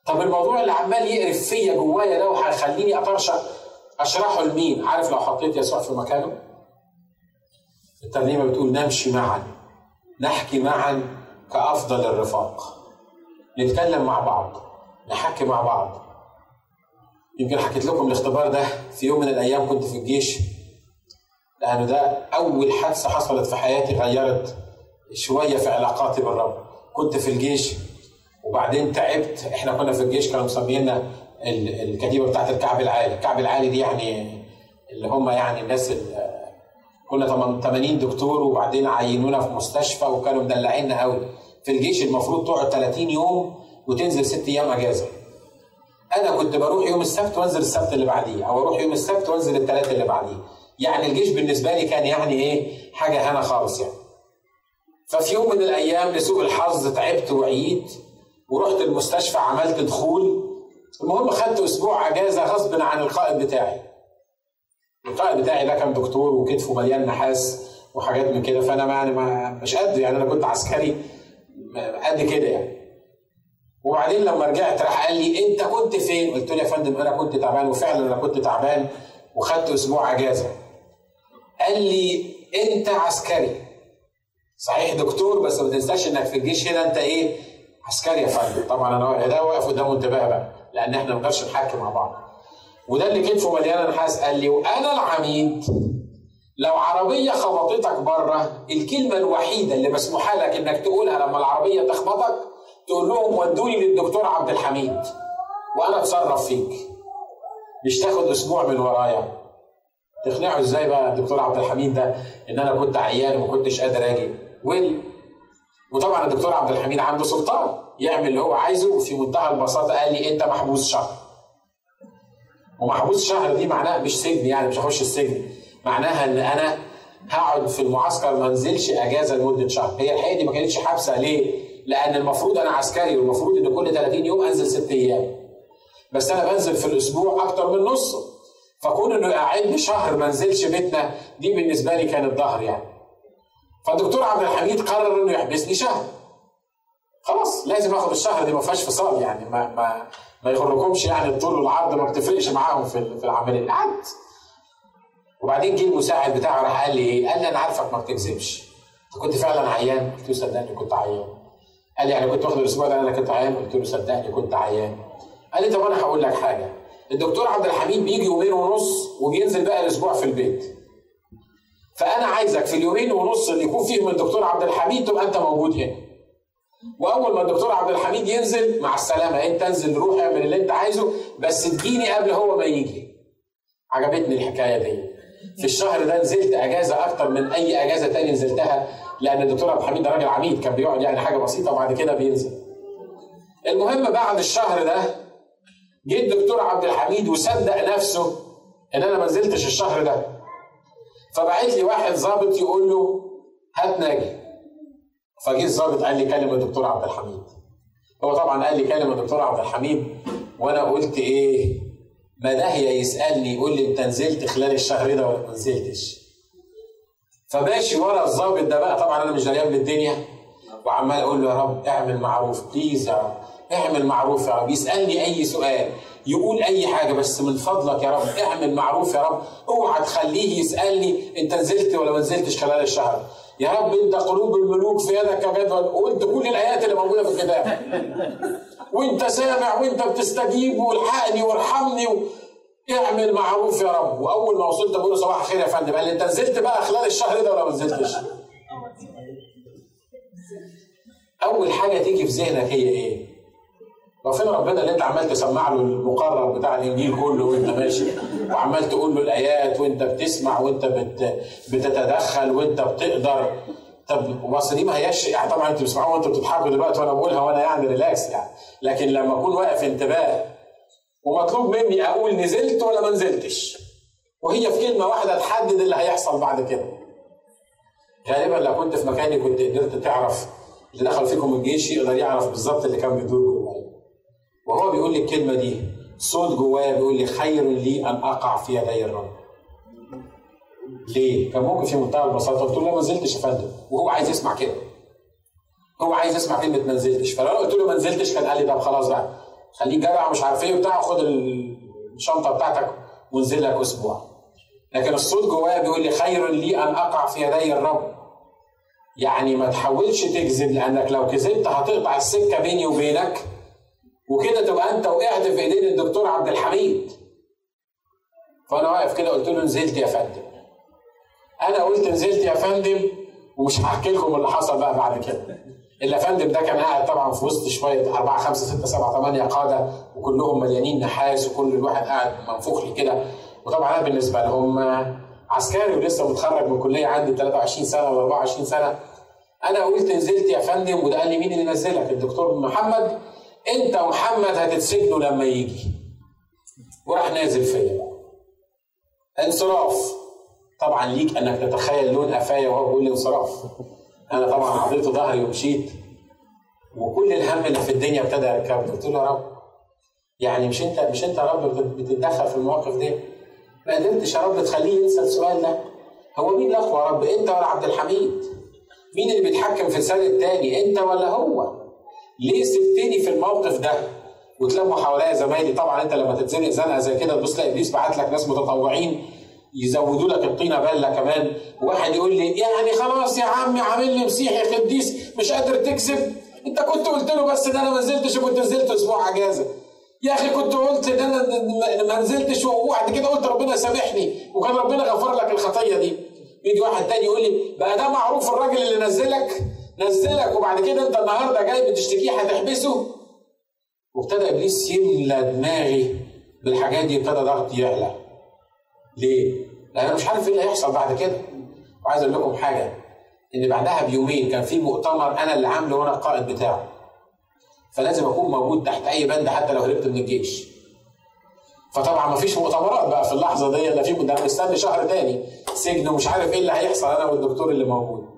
طب الموضوع اللي عمال يقرف فيا جوايا ده وهيخليني أطرشق أشرحه لمين؟ عارف لو حطيت يسوع في مكانه؟ الترنيمة بتقول نمشي معا نحكي معا كأفضل الرفاق. نتكلم مع بعض نحكي مع بعض يمكن حكيت لكم الاختبار ده في يوم من الأيام كنت في الجيش لأنه ده أول حادثة حصلت في حياتي غيرت شوية في علاقاتي بالرب. كنت في الجيش وبعدين تعبت. إحنا كنا في الجيش كانوا مسمينا الكتيبة بتاعت الكعب العالي. الكعب العالي دي يعني اللي هم يعني الناس كنا 80 دكتور وبعدين عينونا في مستشفى وكانوا مدلعيننا قوي في الجيش المفروض تقعد 30 يوم وتنزل ست أيام أجازة. أنا كنت بروح يوم السبت وأنزل السبت اللي بعديه أو أروح يوم السبت وأنزل الثلاث اللي بعديه. يعني الجيش بالنسبة لي كان يعني إيه حاجة هنا خالص يعني ففي يوم من الأيام لسوء الحظ تعبت وعييت ورحت المستشفى عملت دخول المهم خدت أسبوع أجازة غصب عن القائد بتاعي القائد بتاعي ده كان دكتور وكتفه مليان نحاس وحاجات من كده فأنا يعني ما مش قد يعني أنا كنت عسكري قد كده يعني وبعدين لما رجعت راح قال لي أنت كنت فين؟ قلت له يا فندم أنا كنت تعبان وفعلا أنا كنت تعبان وخدت أسبوع أجازة. قال لي أنت عسكري. صحيح دكتور بس ما تنساش إنك في الجيش هنا أنت إيه؟ عسكري يا فندم. طبعا أنا ده واقف قدامه انتباه بقى لأن إحنا ما نقدرش نحكي مع بعض. وده اللي كتفه مليان نحاس قال لي وأنا العميد لو عربية خبطتك بره الكلمة الوحيدة اللي مسموحة لك إنك تقولها لما العربية تخبطك تقول لهم ودوني للدكتور عبد الحميد وأنا أتصرف فيك مش تاخد أسبوع من ورايا تقنعه إزاي بقى الدكتور عبد الحميد ده؟ إن أنا كنت عيان وما كنتش قادر أجي. ويل وطبعا الدكتور عبد الحميد عنده سلطان يعمل اللي هو عايزه وفي منتهى البساطة قال لي أنت محبوس شهر. ومحبوس شهر دي معناها مش سجن يعني مش هخش السجن. معناها إن أنا هقعد في المعسكر ما انزلش أجازة لمدة شهر. هي الحقيقة دي ما كانتش حبسه ليه؟ لأن المفروض أنا عسكري والمفروض إن كل 30 يوم أنزل ست أيام. بس أنا بنزل في الأسبوع أكتر من نصه فكون إنه يقعدني شهر ما انزلش بيتنا دي بالنسبة لي كانت ظهر يعني. فالدكتور عبد الحميد قرر إنه يحبسني شهر. خلاص لازم آخد الشهر دي ما فيهاش فصال يعني ما ما ما يغركمش يعني الطول والعرض ما بتفرقش معاهم في في العملية. قعدت وبعدين جه المساعد بتاعه راح قال لي إيه؟ قال لي أنا عارفك ما بتكذبش أنت كنت فعلا عيان؟ قلت له صدقني كنت عيان. قال لي يعني كنت واخد الأسبوع ده أنا كنت عيان؟ قلت له صدقني كنت عيان. قال لي طب أنا هقول لك حاجة. الدكتور عبد الحميد بيجي يومين ونص وبينزل بقى الأسبوع في البيت. فأنا عايزك في اليومين ونص اللي يكون فيهم الدكتور عبد الحميد تبقى أنت موجود هنا. وأول ما الدكتور عبد الحميد ينزل مع السلامة أنت انزل روح اعمل اللي أنت عايزه بس تجيني قبل هو ما يجي. عجبتني الحكاية دي. في الشهر ده نزلت أجازة أكتر من أي أجازة تاني نزلتها لأن الدكتور عبد الحميد ده راجل عميد كان بيقعد يعني حاجة بسيطة وبعد كده بينزل. المهم بعد الشهر ده جه الدكتور عبد الحميد وصدق نفسه إن أنا ما نزلتش الشهر ده. فبعت لي واحد ظابط يقول له هات ناجي. فجه الظابط قال لي كلم الدكتور عبد الحميد. هو طبعا قال لي كلم الدكتور عبد الحميد. وأنا قلت إيه؟ ما داهية يسألني يقول لي أنت نزلت خلال الشهر ده ولا ما نزلتش؟ فماشي ورا الظابط ده بقى. طبعا أنا مش دريان بالدنيا. وعمال أقول له يا رب اعمل معروف بليز يا رب. اعمل معروف يا رب. يسألني أي سؤال يقول أي حاجة بس من فضلك يا رب اعمل معروف يا رب. اوعى تخليه يسألني انت نزلت ولا ما نزلتش خلال الشهر. يا رب انت قلوب الملوك في يدك كجدول وانت كل الآيات اللي موجودة في الكتاب. وانت سامع وانت بتستجيب والحقني وارحمني و... اعمل معروف يا رب. وأول ما وصلت بقول صباح الخير يا فندم قال لي انت نزلت بقى خلال الشهر ده ولا ما نزلتش؟ أول حاجة تيجي في ذهنك هي إيه؟ هو فين ربنا اللي انت عمال تسمع له المقرر بتاع الإنجيل كله وانت ماشي. وعمال تقول له الآيات وانت بتسمع وانت بت بتتدخل وانت بتقدر. طب بس دي ما هياش يعني طبعا أنتوا بتسمعوها وانتوا بتضحكوا دلوقتي وأنا بقولها وأنا يعني ريلاكس يعني. لكن لما أكون واقف انتباه ومطلوب مني أقول نزلت ولا ما نزلتش. وهي في كلمة واحدة تحدد اللي هيحصل بعد كده. غالبا لو كنت في مكاني كنت قدرت تعرف اللي دخل فيكم الجيش يقدر يعرف بالظبط اللي كان بيدور وهو بيقول لي الكلمة دي صوت جوايا بيقول لي خير لي أن أقع في يدي الرب. ليه؟ كان ممكن في منتهى البساطة. قلت له ما نزلتش يا فندم. وهو عايز يسمع كده هو عايز يسمع كلمة ما نزلتش. فلو أنا قلت له ما نزلتش كان قال لي طب خلاص بقى خليك جدع مش عارف إيه وبتاع خد الشنطة بتاعتك وانزل لك أسبوع. لكن الصوت جوايا بيقول لي خير لي أن أقع في يدي الرب. يعني ما تحاولش تكذب لأنك لو كذبت هتقطع السكة بيني وبينك. وكده تبقى انت وقعت في ايدين الدكتور عبد الحميد. فأنا واقف كده قلت له نزلت يا فندم. أنا قلت نزلت يا فندم ومش هحكي لكم اللي حصل بقى بعد كده. الا فندم ده كان قاعد طبعا في وسط شوية أربعة خمسة ستة سبعة ثمانية قادة وكلهم مليانين نحاس وكل الواحد قاعد منفوخ لي كده. وطبعا أنا بالنسبة لهم عسكري ولسه متخرج من كلية عندي 23 سنة ولا 24 سنة. أنا قلت نزلت يا فندم وده قال لي مين اللي نزلك؟ الدكتور محمد. انت ومحمد هتتسجنوا لما يجي. وراح نازل فيا. انصراف. طبعا ليك أنك تتخيل لون قفايا وهو بيقول لي انصراف. أنا طبعا عطيت ظهري ومشيت. وكل الهم اللي في الدنيا ابتدى يركبني. قلت له يا رب. يعني مش انت مش أنت يا رب بتتدخل في المواقف دي؟ ما قدرتش يا رب تخليه ينسى السؤال ده. هو مين الأقوى يا رب؟ أنت ولا عبد الحميد؟ مين اللي بيتحكم في لسان التاني؟ أنت ولا هو؟ ليه سبتني في الموقف ده؟ وتلموا حواليا زمايلي. طبعا أنت لما تتزنق زنقة زي كده تبص تلاقي إبليس بعت لك ناس متطوعين يزودوا لك الطينة بله كمان. واحد يقول لي يعني خلاص يا عمي عامل لي مسيحي قديس مش قادر تكذب. أنت كنت قلت له بس ده أنا ما نزلتش وكنت نزلت أسبوع أجازة. يا أخي كنت قلت إن أنا ما نزلتش وبعد كده قلت ربنا سامحني. وكان ربنا غفر لك الخطية دي. يجي واحد تاني يقول لي بقى ده معروف الراجل اللي نزلك؟ نزلك وبعد كده انت النهارده جاي بتشتكيه هتحبسه. وابتدى إبليس يملى دماغي بالحاجات دي ابتدى ضغطي يعلى. ليه؟ لأن أنا مش عارف إيه اللي هيحصل بعد كده. وعايز أقول لكم حاجة إن بعدها بيومين كان في مؤتمر أنا اللي عامله وأنا القائد بتاعه. فلازم أكون موجود تحت أي بند حتى لو هربت من الجيش. فطبعا ما فيش مؤتمرات بقى في اللحظة دي إلا في ده مستني شهر تاني. سجن ومش عارف إيه اللي هيحصل أنا والدكتور اللي موجود.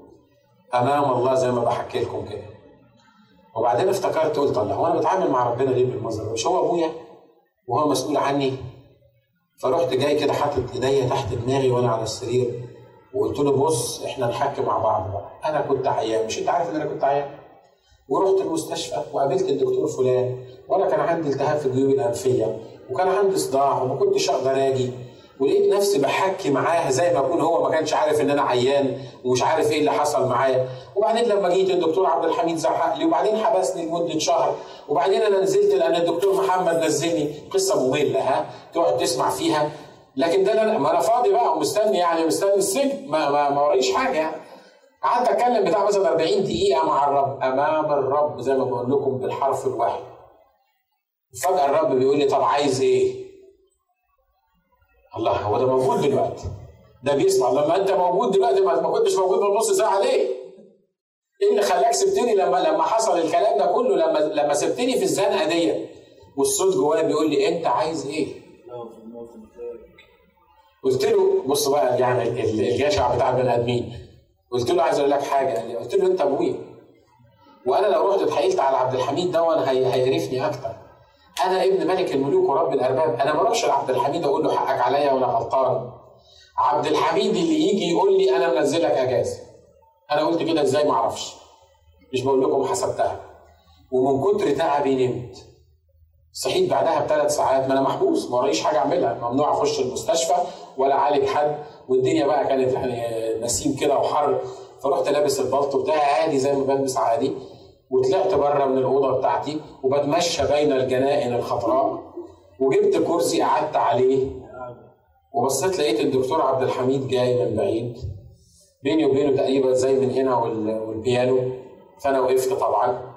امام الله زي ما بحكي لكم كده. وبعدين افتكرت قلت الله هو أنا بتعامل مع ربنا ليه بالمنظر مش هو أبويا؟ وهو مسؤول عني؟ فرحت جاي كده حاطط إيديا تحت دماغي وأنا على السرير وقلت له بص إحنا نحكي مع بعض بقى. أنا كنت عيان مش أنت عارف إن أنا كنت عيان؟ ورحت المستشفى وقابلت الدكتور فلان وأنا كان عندي التهاب في الجيوب الأنفية وكان عندي صداع وما كنتش أقدر آجي. ولقيت نفسي بحكي معاه زي ما اكون هو ما كانش عارف إن أنا عيان ومش عارف إيه اللي حصل معايا وبعدين لما جيت الدكتور عبد الحميد زعق لي وبعدين حبسني لمدة شهر وبعدين أنا نزلت لأن الدكتور محمد نزلني. قصة مملة ها تقعد تسمع فيها. لكن ده أنا ما أنا فاضي بقى ومستني يعني مستني السجن ما ما, ما وريش حاجة. يعني قعدت أتكلم بتاع مثلا 40 دقيقة مع الرب أمام الرب زي ما بقول لكم بالحرف الواحد. فجأة الرب بيقول لي طب عايز إيه؟ الله هو ده موجود دلوقتي. ده بيسمع. لما انت موجود دلوقتي ما كنتش موجود من نص ساعة ليه؟ إيه اللي خلاك سبتني لما لما حصل الكلام ده كله؟ لما لما سبتني في الزنقة دي والصوت جوايا بيقول لي أنت عايز إيه؟ قلت له بص بقى يعني الجشع بتاع البني آدمين. قلت له عايز أقول لك حاجة. قلت له أنت أبويا. وأنا لو رحت اتحايلت على عبد الحميد ده هيعرفني أكتر. أنا ابن ملك الملوك ورب الأرباب. أنا ما أروحش لعبد الحميد أقول له حقك عليا ولا غلطان عبد الحميد اللي يجي يقول لي أنا منزلك اجازه أنا قلت كده إزاي؟ ما أعرفش. مش بقول لكم حسبتها. ومن كتر تعبي نمت. صحيت بعدها بثلاث ساعات. ما أنا محبوس. ما ورايش حاجة أعملها. ممنوع أخش المستشفى ولا أعالج حد. والدنيا بقى كانت يعني نسيم كده وحر. فرحت لابس البلطو بتاعي عادي زي ما بلبس عادي. وطلعت بره من الأوضة بتاعتي وبتمشى بين الجنائن الخضراء وجبت كرسي قعدت عليه. وبصيت لقيت الدكتور عبد الحميد جاي من بعيد. بيني وبينه تقريبا زي من هنا والبيانو. فأنا وقفت طبعا.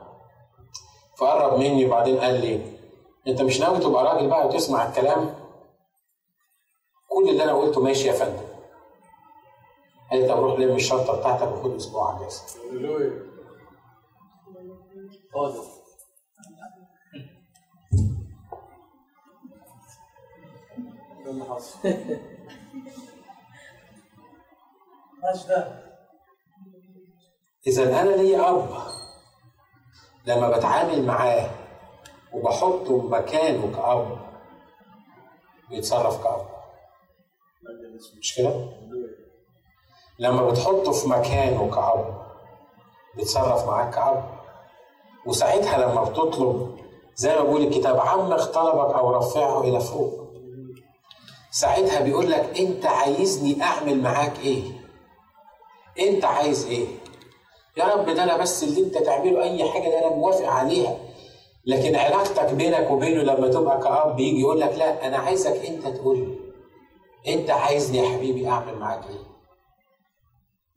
فقرب مني وبعدين قال لي أنت مش ناوي تبقى راجل بقى وتسمع الكلام؟ كل اللي أنا قلته ماشي يا فندم. قال لي طب روح لم الشنطة بتاعتك وخد أسبوع إجازة. إذا أنا لي أب لما بتعامل معاه وبحطه مكانه كأب بيتصرف كأب مش كده؟ لما بتحطه في مكانه كأب بيتصرف معاك كأب وساعتها لما بتطلب زي ما بيقول الكتاب عمق طلبك أو رفعه إلى فوق. ساعتها بيقول لك أنت عايزني أعمل معاك إيه؟ أنت عايز إيه؟ يا رب ده أنا بس اللي أنت تعمله أي حاجة ده أنا موافق عليها. لكن علاقتك بينك وبينه لما تبقى كأب يجي يقول لك لا أنا عايزك أنت تقول لي أنت عايزني يا حبيبي أعمل معاك إيه؟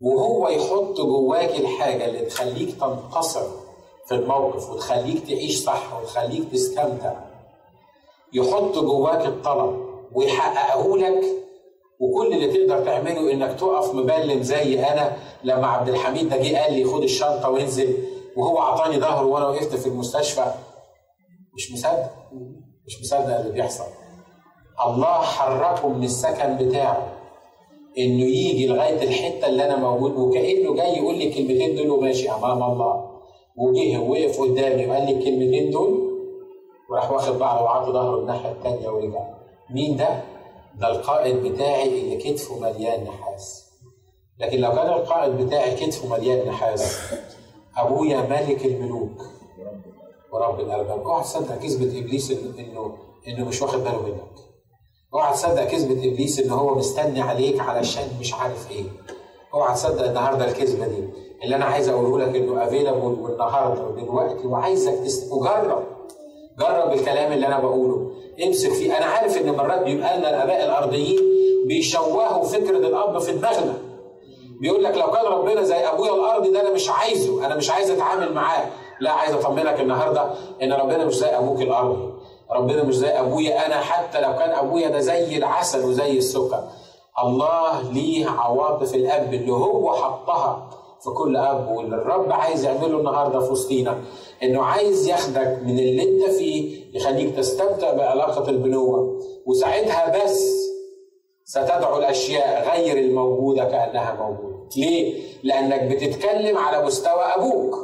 وهو يحط جواك الحاجة اللي تخليك تنتصر. في الموقف وتخليك تعيش صح وتخليك تستمتع. يحط جواك الطلب ويحققه لك وكل اللي تقدر تعمله إنك تقف مبلم زي أنا لما عبد الحميد ده جه قال لي خد الشنطة وانزل وهو اعطاني ظهره وأنا وقفت في المستشفى. مش مصدق؟ مش مصدق اللي بيحصل. الله حركه من السكن بتاعه إنه يجي لغاية الحتة اللي أنا موجود وكأنه جاي يقول لي الكلمتين دول وماشي أمام الله. وجه ووقف قدامي وقال لي الكلمتين دول وراح واخد بعضه وعطى ظهره الناحية الثانية ورجع مين ده؟ ده القائد بتاعي اللي كتفه مليان نحاس. لكن لو كان القائد بتاعي كتفه مليان نحاس أبويا ملك الملوك. ورب الارباب اوعى تصدق كذبة إبليس انه إنه مش واخد باله منك. اوعى تصدق كذبة إبليس إن هو مستني عليك علشان مش عارف إيه. اوعى تصدق النهارده الكذبة دي. اللي أنا عايز أقوله لك إنه افيلابل والنهاردة ودلوقتي وعايزك تجرب جرب الكلام اللي أنا بقوله. امسك فيه. أنا عارف إن مرات بيبقى لنا الآباء الأرضيين بيشوهوا فكرة الأب في دماغنا. بيقول لك لو كان ربنا زي أبويا الارضي ده أنا مش عايزه. أنا مش عايز أتعامل معاه. لا عايز اطمنك النهارده إن ربنا مش زي أبوك الارضي ربنا مش زي أبويا أنا حتى لو كان أبويا ده زي العسل وزي السكر. الله ليه عواطف الأب اللي هو حطها في كل آب واللي الرب عايز يعمله النهارده في وسطينا إنه عايز ياخدك من اللي أنت فيه يخليك تستمتع بعلاقة البنوة وساعتها بس ستدعو الأشياء غير الموجودة كأنها موجودة. ليه؟ لأنك بتتكلم على مستوى أبوك.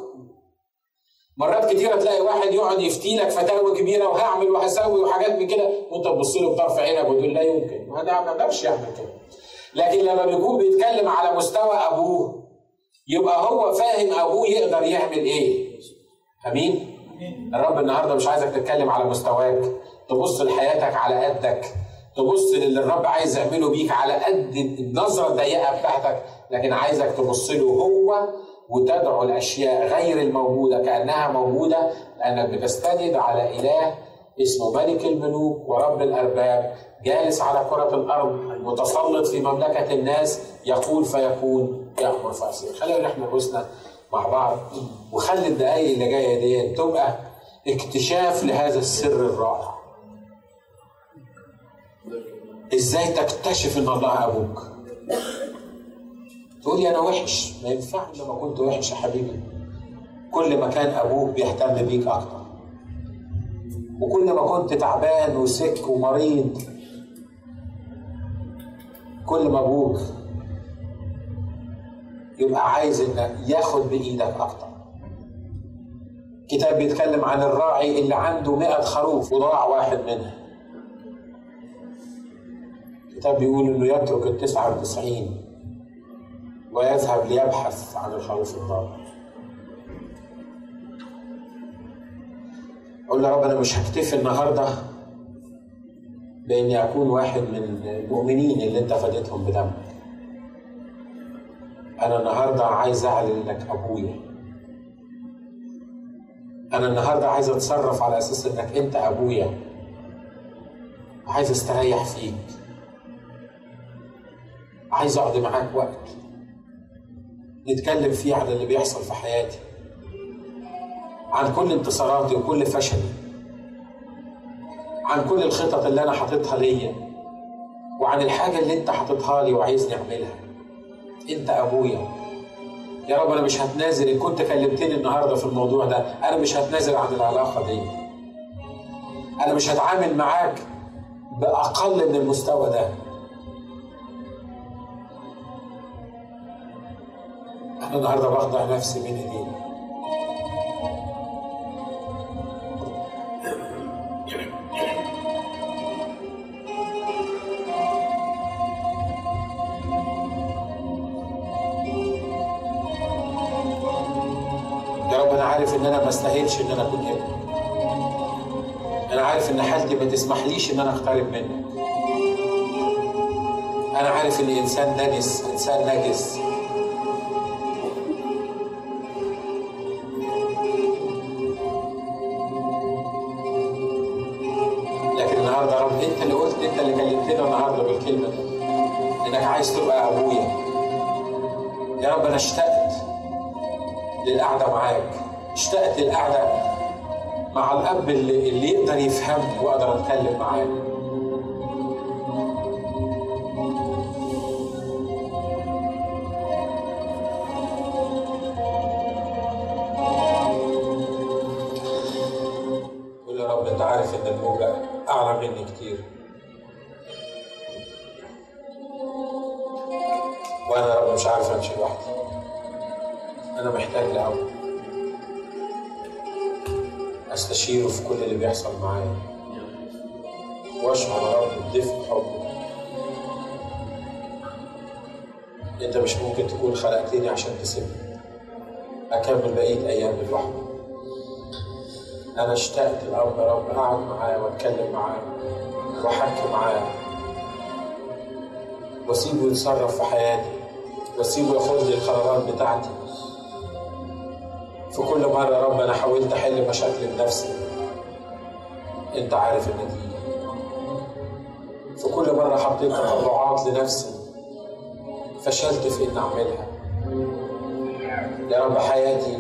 مرات كتيرة تلاقي واحد يقعد يفتي لك فتاوى كبيرة وهعمل وهسوي وحاجات من كده وأنت تبص له بطرف عينك وتقول لا يمكن ما ما يقدرش يعمل كده. لكن لما بيكون بيتكلم على مستوى أبوه يبقى هو فاهم ابوه يقدر يعمل إيه. امين؟ الرب النهارده مش عايزك تتكلم على مستواك تبص لحياتك على قدك تبص للي الرب عايز يعمله بيك على قد النظره الضيقه بتاعتك لكن عايزك تبص له هو وتدعو الأشياء غير الموجودة كأنها موجودة لأنك بتستند على إله اسمه ملك الملوك ورب الأرباب جالس على كرة الأرض متسلط في مملكة الناس يقول فيكون. يأمر فيصير خلينا نحن نفوسنا مع بعض. وخلي الدقايق اللي جاية دي تبقى اكتشاف لهذا السر الرائع. إزاي تكتشف ان الله أبوك؟ تقول لي أنا وحش. ما ينفعش. لما كنت وحش يا حبيبي. كل ما كان أبوك بيهتم بيك أكتر. وكل ما كنت تعبان وسك ومريض كل ما أبوك يبقى عايز انك ياخد بإيدك أكتر. كتاب بيتكلم عن الراعي اللي عنده مئة خروف وضاع واحد منها. الكتاب بيقول إنه يترك التسعة وتسعين ويذهب ليبحث عن الخروف الضال أقول له رب أنا مش هكتفي النهارده باني اكون واحد من المؤمنين اللي أنت فديتهم بدمك. أنا النهارده عايز أعلن انك أبويا. أنا النهارده عايز أتصرف على أساس إنك أنت أبويا. عايز أستريح فيك. عايز اقعد معاك وقت. نتكلم فيه عن اللي بيحصل في حياتي. عن كل انتصاراتي وكل فشلي. عن كل الخطط اللي أنا حاططها ليا. وعن الحاجة اللي أنت حاططها لي وعايزني أعملها. انت ابويا. يا رب أنا مش هتنازل إن كنت كلمتني النهارده في الموضوع ده أنا مش هتنازل عن العلاقة دي. أنا مش هتعامل معاك بأقل من المستوى ده. أنا النهارده بخضع نفسي بين إيديك. ان استاهلش إن أنا اكون ابنك أنا عارف إن حالتي ما تسمحليش إن أنا أقترب منك. أنا عارف اني إنسان نجس إنسان نجس. لكن النهارده رب أنت اللي قلت أنت اللي كلمتنا النهارده بالكلمة. دي إنك عايز تبقى أبويا. يا رب أنا اشتقت للقعدة معاك. اشتقت للقعده مع الأب اللي, اللي يقدر يفهمني واقدر اتكلم معاه. اشتقت الاب يا رب اقعد معاه وأتكلم معاه وأحكي معاه واسيبه يتصرف في حياتي وأسيبه ياخد لي القرارات بتاعتي. في كل مرة يا رب أنا حاولت أحل مشاكلي بنفسي. أنت عارف النتيجة في كل مرة حطيت تطلعات لنفسي فشلت في إني أعملها. يا رب حياتي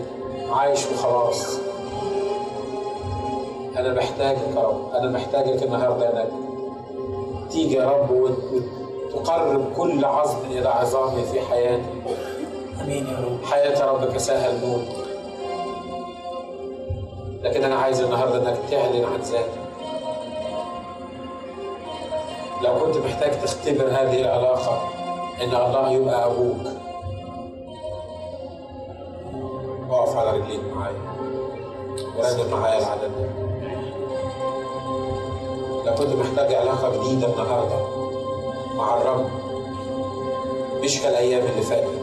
عايش وخلاص. أنا محتاجك يا رب. أنا محتاجك النهاردة إنك تيجي يا رب وتقرب كل عظم إلى عظامي في حياتي. آمين يا رب. حياتي يا رب كساها الموت لكن أنا عايز النهارده إنك تعلن عن ذاتك. لو كنت محتاج تختبر هذه العلاقة إن الله يبقى أبوك. أقف على رجليك معايا. ورنم معايا العدد ده. كنت محتاج علاقة جديدة النهارده مع الرب. مش كالأيام اللي فاتت.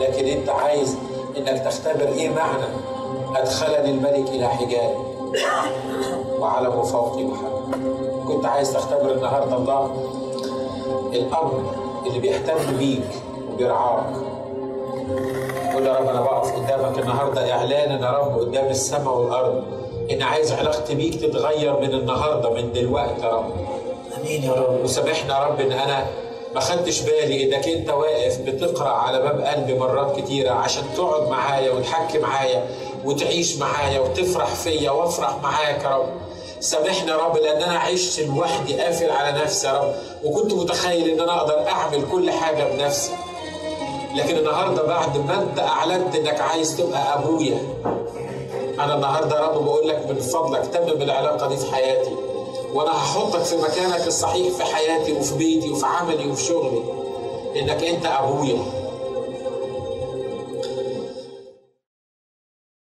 لكن أنت عايز إنك تختبر إيه معنى أدخلني الملك إلى حجابي وعلم فوقي محل كنت عايز تختبر النهارده الله الاب اللي بيهتم بيك وبيرعاك. قول يا رب أنا بقف قدامك النهارده اعلانا يا رب قدام السماء والأرض. إن عايز علاقتي بيك تتغير من النهارده من دلوقتي يا رب. آمين يا رب. وسامحني يا رب إن أنا ما خدتش بالي إنك أنت واقف بتقرأ على باب قلبي مرات كتيرة عشان تقعد معايا وتحكي معايا وتعيش معايا وتفرح فيا وأفرح معاك يا رب. سامحني يا رب لأن أنا عشت لوحدي قافل على نفسي يا رب. وكنت متخيل إن أنا أقدر أعمل كل حاجة بنفسي. لكن النهارده بعد ما أنت أعلنت إنك عايز تبقى أبويا أنا النهارده رب بقول لك من فضلك تمم العلاقة دي في حياتي. وأنا هحطك في مكانك الصحيح في حياتي وفي بيتي وفي عملي وفي شغلي. إنك أنت أبويا.